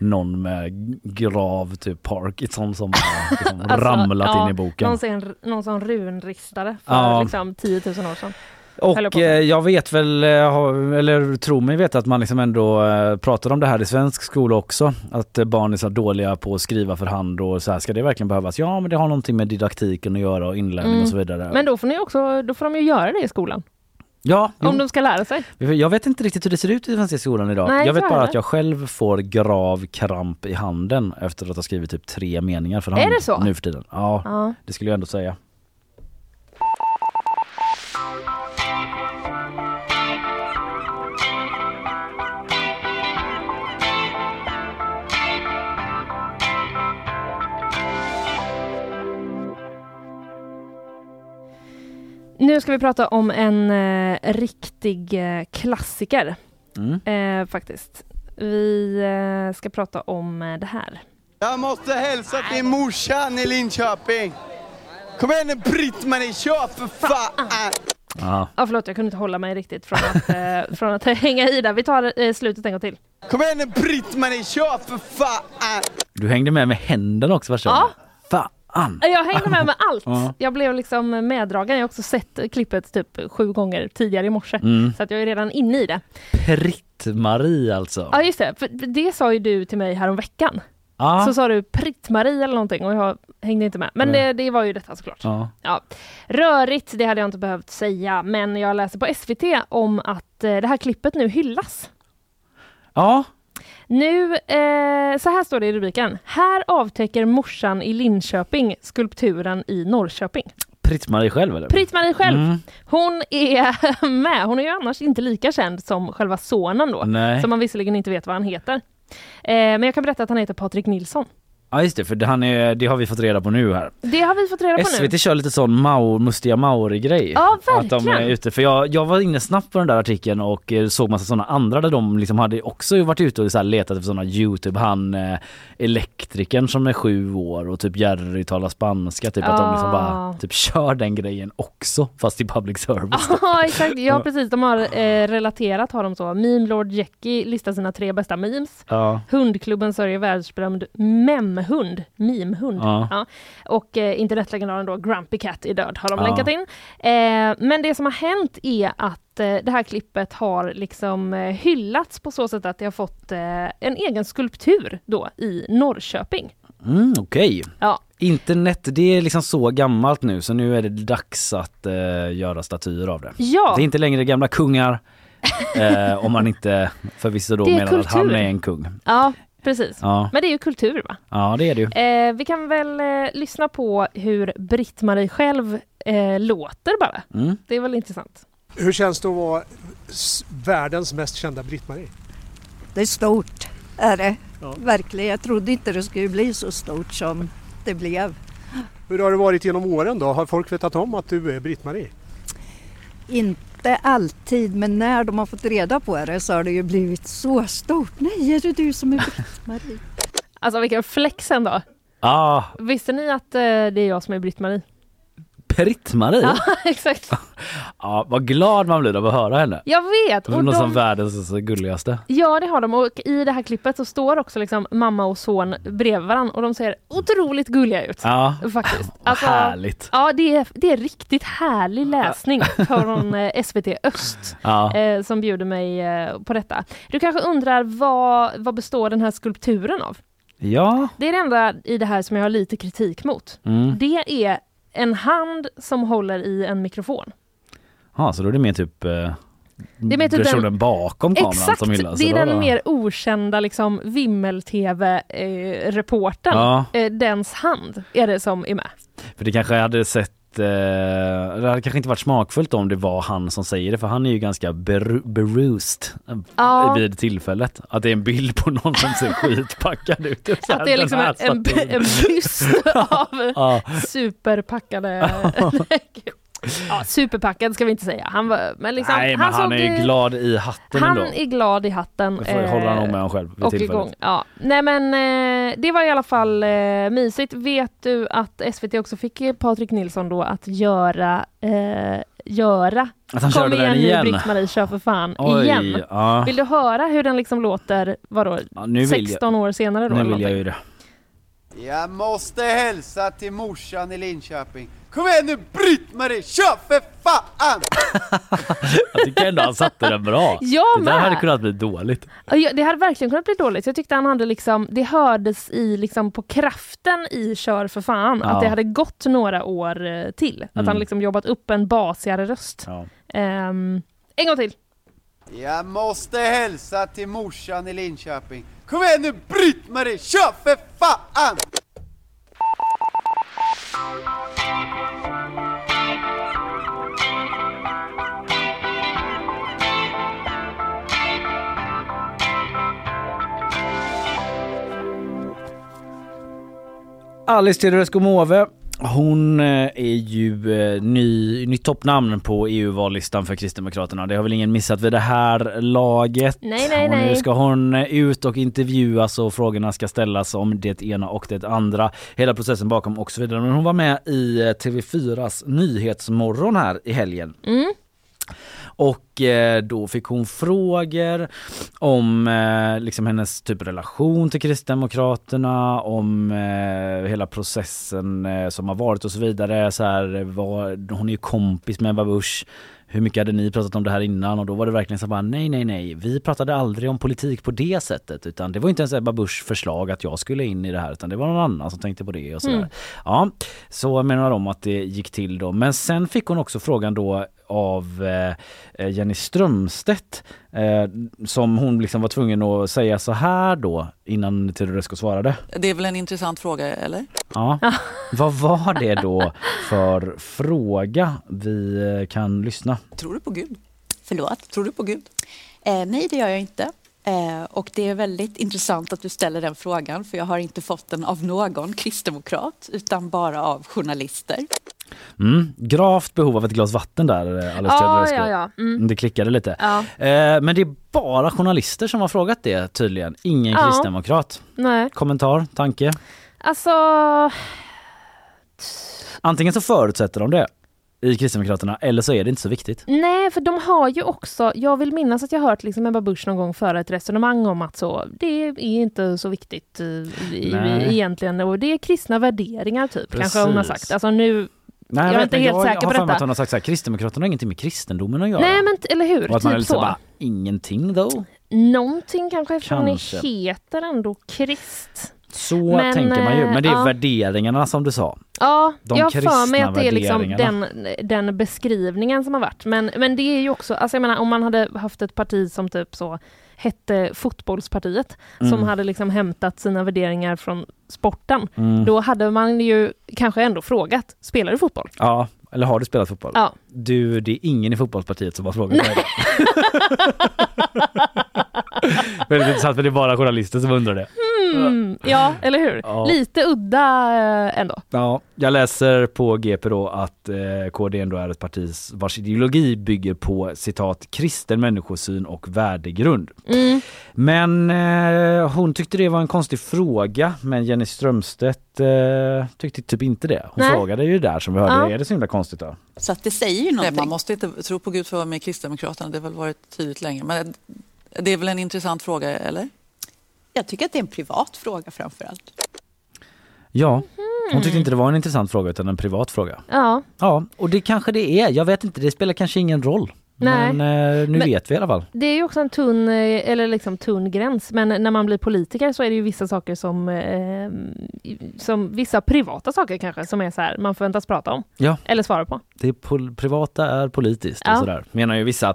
någon med grav typ Parkinson som har liksom Alltså, ramlat ja, in i boken. Någon, som- någon som runristade för Ja. liksom 10 000 år sedan. Och eh, jag vet väl, eh, eller tror mig veta att man liksom ändå eh, pratar om det här i svensk skola också. Att barn är så dåliga på att skriva för hand och så här, ska det verkligen behövas? Ja men det har någonting med didaktiken att göra och inlärning Mm. och så vidare. Men då får, ni också, då får de ju göra det i skolan. Ja, Om jo. de ska lära sig. jag vet inte riktigt hur det ser ut i svenska skolan idag. Nej, jag vet bara att jag själv får grav kramp i handen efter att ha skrivit typ tre meningar för hand Är det så? nu för tiden. Ja, Ja. det skulle jag ändå säga. Nu ska vi prata om en eh, riktig eh, klassiker. Mm. Eh, faktiskt. Vi eh, ska prata om eh, det här. Jag måste hälsa till morsan i Linköping. Kom igen nu Britt-Marie, kör för fan! Ja. Ja, förlåt, jag kunde inte hålla mig riktigt från att, eh, från att hänga i där. Vi tar eh, slutet en gång till. Kom igen nu Britt-Marie, kör för fan! Du hängde med med händerna också första Ja. Fan! Jag hängde med med allt. Ja. Jag blev liksom meddragen. Jag har också sett klippet typ sju gånger tidigare i morse. Mm. Så att jag är redan inne i det. Pritt-Marie alltså. Ja just det, för det sa ju du till mig här om veckan. Ja. Så sa du Pritt-Marie eller någonting och jag hängde inte med. Men Nej. det, det var ju detta såklart. Ja. Ja. Rörigt, det hade jag inte behövt säga, men jag läser på SVT om att eh, det här klippet nu hyllas. Ja. Nu, eh, så här står det i rubriken. Här avtäcker morsan i Linköping skulpturen i Norrköping. Pritt-Marie själv eller? Britt-Marie själv, Mm. hon är med. Hon är ju annars inte lika känd som själva sonen då, Nej. som man visserligen inte vet vad han heter. Eh, men jag kan berätta att han heter Patrik Nilsson. Ja just det, för det, han är, det har vi fått reda på nu här. Det har vi fått reda på nu. SVT kör lite sån Maur, Mustiga Mauri-grej. Ja, Att de är verkligen. ute. För jag, jag var inne snabbt på den där artikeln och eh, såg massa sådana andra där de liksom hade också varit ute och så letat efter sådana Youtube. Han eh, elektrikern som är sju år och typ Jerry talar spanska. Typ att de liksom Ah. bara typ kör den grejen också fast i public service. Ja exakt, ja precis. De har eh, relaterat har de så. Meme Lord Jackie listar sina tre bästa memes. Ja. Hundklubben sörjer världsberömd memhund. Ja. Ja. Och eh, internetlegendaren då Grumpy Cat är död har de Ja. länkat in. Eh, men det som har hänt är att eh, det här klippet har liksom eh, hyllats på så sätt att det har fått eh, en egen skulptur då i Norrköping. Mm, Okej. Ja. Internet det är liksom så gammalt nu så nu är det dags att eh, göra statyer av det. Ja. Det är inte längre gamla kungar. eh, om man inte förvisso då menar att han kultur. är en kung. Ja, precis. Ja. Men det är ju kultur va? Ja det är det ju. Eh, vi kan väl eh, lyssna på hur Britt-Marie själv eh, låter bara. Mm. Det är väl intressant. Hur känns det att vara världens mest kända Britt-Marie? Det är stort, är det. Ja. Verkligen. Jag trodde inte det skulle bli så stort som det blev. Hur har det varit genom åren då? Har folk vetat om att du är Britt-Marie? Inte alltid, men när de har fått reda på det så har det ju blivit så stort. Nej, är det du som är Britt-Marie? Alltså vilken flex ändå. Ah, Visste ni att eh, det är jag som är Britt-Marie? Britt-Marie? Ja, exakt. Ja, vad glad man blir av att höra henne. Jag vet! Hon är som de, världens gulligaste. ja, det har de. Och i det här klippet så står också liksom mamma och son bredvid varandra och de ser otroligt gulliga ut. Ja, Faktiskt. vad härligt. Ja, det är, det är riktigt härlig läsning från eh, SVT Öst Ja. eh, som bjuder mig eh, på detta. Du kanske undrar vad, vad består den här skulpturen av? Ja. Det är det enda i det här som jag har lite kritik mot. Mm. Det är en hand som håller i en mikrofon. Ja, så då är det mer typ, eh, Det är mer typ versionen den- bakom kameran Exakt, som hyllas. det är då- den mer okända liksom vimmel-tv-reporten. Ja. Eh, dens hand är det som är med. För det kanske hade sett eh, det hade kanske inte varit smakfullt om det var han som säger det för han är ju ganska beru- berused eh, Ja. vid tillfället. Att det är en bild på någon som ser skitpackad ut. Så Att det är liksom en, en, en byst av Ja. superpackade... ja, superpackad ska vi inte säga. Han var, men liksom, Nej men han, såg är ju glad i hatten Han ändå. är glad i hatten. Det får, håller han om med honom själv vid och tillfället. igång. Ja. Nej men eh, det var i alla fall eh, mysigt. Vet du att SVT också fick eh, Patrik Nilsson då att göra eh, göra Att han Kom körde igen den nu igen. Britt-Marie, kör för fan Oj, igen. ja. Vill du höra hur den liksom låter, vadå, Ja, nu vill jag- 16 år senare då? Nu eller vill jag ju det. Jag måste hälsa till morsan i Linköping. Kom igen nu Britt-Marie, kör för fan! Jag tycker ändå han satte den bra. Jag det där med. hade kunnat bli dåligt. Ja, ja, Det hade verkligen kunnat bli dåligt. Jag tyckte han hade liksom, det hördes i liksom på kraften i Kör för fan, Ja. att det hade gått några år eh, till. Att Mm. han liksom jobbat upp en basigare röst. Ehm, en gång till. Jag måste hälsa till morsan i Linköping. Kom igen nu Britt-Marie, kör för fan! Alice Teodorescu Måwe hon eh, är ju eh, ny, nytt toppnamn på EU-vallistan för Kristdemokraterna. Det har väl ingen missat vid det här laget. Nej, nej, och nu ska hon eh, ut och intervjuas och frågorna ska ställas om det ena och det andra. Hela processen bakom och så vidare. Men hon var med i eh, TV4s Nyhetsmorgon här i helgen. Mm. Och eh, då fick hon frågor om eh, liksom hennes typ relation till Kristdemokraterna, om eh, hela processen som har varit och så vidare. Så här, vad, hon är ju kompis med Ebba Busch. Hur mycket hade ni pratat om det här innan? Och då var det verkligen så bara nej, nej, nej. Vi pratade aldrig om politik på det sättet. Utan det var inte ens Ebba Buschs förslag att jag skulle in i det här. Utan det var någon annan som tänkte på det och sådär. Mm. Ja, så menar de att det gick till då. Men sen fick hon också frågan då av eh, Jenny Strömstedt eh, som hon liksom var tvungen att säga så här då innan Teodorescu svarade. Det är väl en intressant fråga, eller? Ja. Vad var det då för fråga? Vi eh, kan lyssna. Tror du på Gud? Förlåt? Tror du på Gud? Eh, nej, det gör jag inte. Eh, och det är väldigt intressant att du ställer den frågan för jag har inte fått den av någon kristdemokrat utan bara av journalister. Mm. Gravt behov av ett glas vatten där eh, Alice Teodorescu. ja, ja. Mm. Det klickade lite. Ja. Eh, men det är bara journalister som har frågat det tydligen. Ingen Ja. kristdemokrat. Nej. Kommentar, tanke? Alltså, Antingen så förutsätter de det i Kristdemokraterna eller så är det inte så viktigt. nej för de har ju också, jag vill minnas att jag hört liksom Ebba Busch någon gång föra ett resonemang om att så, det är inte så viktigt i, egentligen och det är kristna värderingar typ, kanske hon har Precis. sagt. Alltså nu, Nej, jag är inte helt jag, säker jag på har för mig detta. att hon har sagt så här, Kristdemokraterna har ingenting med kristendomen att göra. Nej men eller hur, och att man typ lite så. så. Bara, ingenting då. Någonting kanske eftersom ni heter ändå krist. Så Men, tänker man ju. Men det är eh, ja. värderingarna som du sa. Ja, De jag har för mig att det är liksom den, den beskrivningen som har varit. Men, men det är ju också, alltså jag menar om man hade haft ett parti som typ så hette Fotbollspartiet Mm. som hade liksom hämtat sina värderingar från sporten. Mm. Då hade man ju kanske ändå frågat, spelar du fotboll? Ja, eller har du spelat fotboll? Ja. Du, det är ingen i fotbollspartiet som har frågat mig. Väldigt intressant för det är bara journalister som undrar det. Hmm, ja, eller hur? Ja. Lite udda eh, ändå. Ja, jag läser på GP då att eh, KD ändå är ett parti vars ideologi bygger på citat kristen människosyn och värdegrund. Mm. Men eh, hon tyckte det var en konstig fråga men Jenny Strömstedt eh, tyckte typ inte det. Hon Nej. frågade ju där som vi hörde, Ja. är det så himla konstigt då? Så att det säger ju Nej, någonting. man måste inte tro på Gud för att vara med i Kristdemokraterna. Det har väl varit tydligt länge. Men det är väl en intressant fråga, eller? Jag tycker att det är en privat fråga framför allt. Ja, hon tyckte inte det var en intressant fråga utan en privat fråga. Ja. Ja, och det kanske det är. Jag vet inte, det spelar kanske ingen roll. Nej. Men eh, nu Men- vet vi i alla fall. Det är ju också en tunn, eh, eller liksom tunn gräns, men när man blir politiker så är det ju vissa saker som, eh, som vissa privata saker kanske, som är så här, man förväntas prata om. Ja. Eller svara på. Det pol- privata är politiskt Ja. och sådär, menar ju vissa.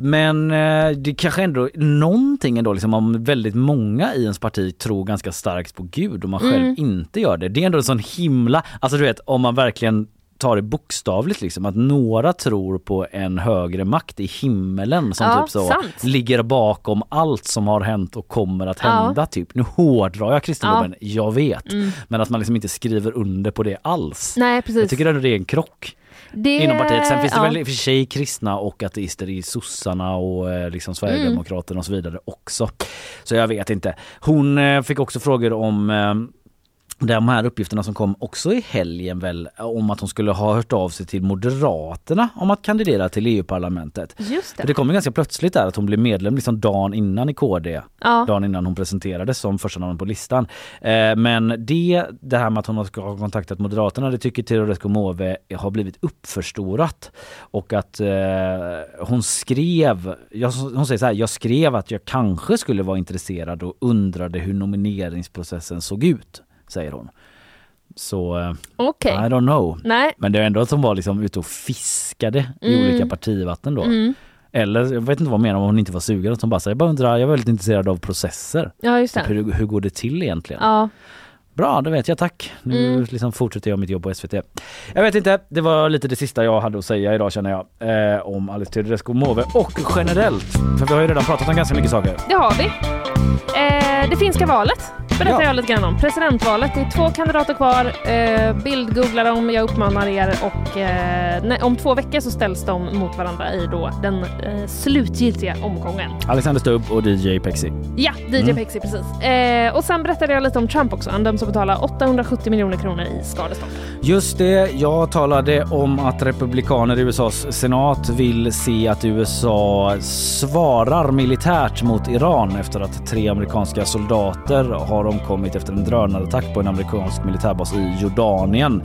Men eh, det kanske ändå någonting ändå liksom om väldigt många i ens parti tror ganska starkt på Gud och man själv Mm. inte gör det. Det är ändå en sån himla, alltså du vet om man verkligen tar det bokstavligt liksom att några tror på en högre makt i himmelen som Ja, typ så sant. ligger bakom allt som har hänt och kommer att Ja. hända typ. Nu hårdrar jag kristendomen, jag vet. Mm. Men att man liksom inte skriver under på det alls. Nej, precis. Jag tycker ändå det är en krock Det- inom partiet. Sen finns det ja. väl i och för sig kristna och ateister i sossarna och eh, liksom Sverigedemokraterna och så vidare också. Så jag vet inte. Hon eh, fick också frågor om eh, de här uppgifterna som kom också i helgen väl om att hon skulle ha hört av sig till Moderaterna om att kandidera till EU-parlamentet. Just det. För det kom ju ganska plötsligt där att hon blev medlem liksom dagen innan i KD. Ja. Dagen innan hon presenterades som första namn på listan. Eh, men det, det här med att hon ska ha kontaktat Moderaterna det tycker Teodorescu Måwe har blivit uppförstorat. Och att eh, hon skrev, jag, hon säger så här, jag skrev att jag kanske skulle vara intresserad och undrade hur nomineringsprocessen såg ut säger hon. Så eh, Okej. I don't know. Nej. Men det är ändå att hon var liksom ute och fiskade i Mm. olika partivatten då. Mm. Eller jag vet inte vad hon menar om hon inte var sugen. Att hon bara säger jag bara undrar, jag är väldigt intresserad av processer. Ja, just Typ det. hur, hur går det till egentligen? Ja. Bra, det vet jag tack. Nu Mm. liksom fortsätter jag mitt jobb på SVT. Jag vet inte, det var lite det sista jag hade att säga idag känner jag. Eh, om Alice Teodorescu Måwe och generellt. För vi har ju redan pratat om ganska mycket saker. Det har vi. Eh, det finska valet berättar Ja. jag lite grann om. Presidentvalet. Det är två kandidater kvar. Eh, bildgoogla dem, jag uppmanar er. Och eh, nej, om två veckor så ställs de mot varandra i då den eh, slutgiltiga omgången. Alexander Stubb och DJ Pexi. Ja, DJ Mm. Pexi precis. Eh, och sen berättade jag lite om Trump också. Han döms att betala 870 miljoner kronor i skadestånd. Just det, jag talade om att republikaner i USAs senat vill se att USA svarar militärt mot Iran efter att tre amerikanska soldater har omkommit efter en drönarattack på en amerikansk militärbas i Jordanien.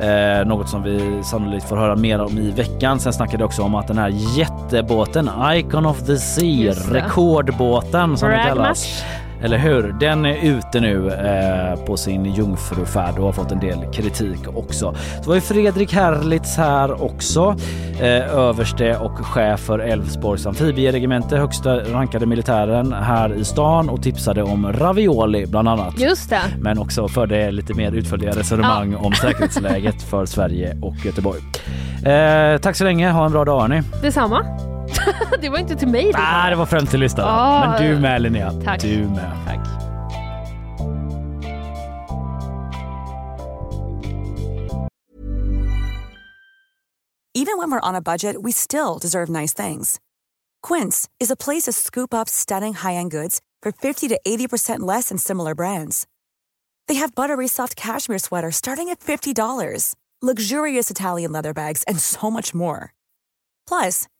Eh, något som vi sannolikt får höra mer om i veckan. Sen snackade jag också om att den här jättebåten Icon of the Sea, rekordbåten som den kallas. Eller hur? Den är ute nu eh, på sin jungfrufärd och har fått en del kritik också. Så var ju Fredrik Herlitz här också. Eh, överste och chef för Älvsborgs amfibieregemente, högsta rankade militären här i stan och tipsade om ravioli bland annat. Just det. Men också förde lite mer utförliga resonemang om säkerhetsläget för Sverige och Göteborg. Eh, tack så länge, ha en bra dag hörni. Detsamma. det var inte till mig. det. Ah, det var främst till lyssnarna. Ah, Men du med Linnea. tack. Du med. Tack. Even when we're on a budget, we still deserve nice things. Quince is a place to scoop up stunning high-end goods for 50 to 80% less than similar brands. They have buttery soft cashmere sweaters starting at $50, luxurious Italian leather bags, and so much more. Plus,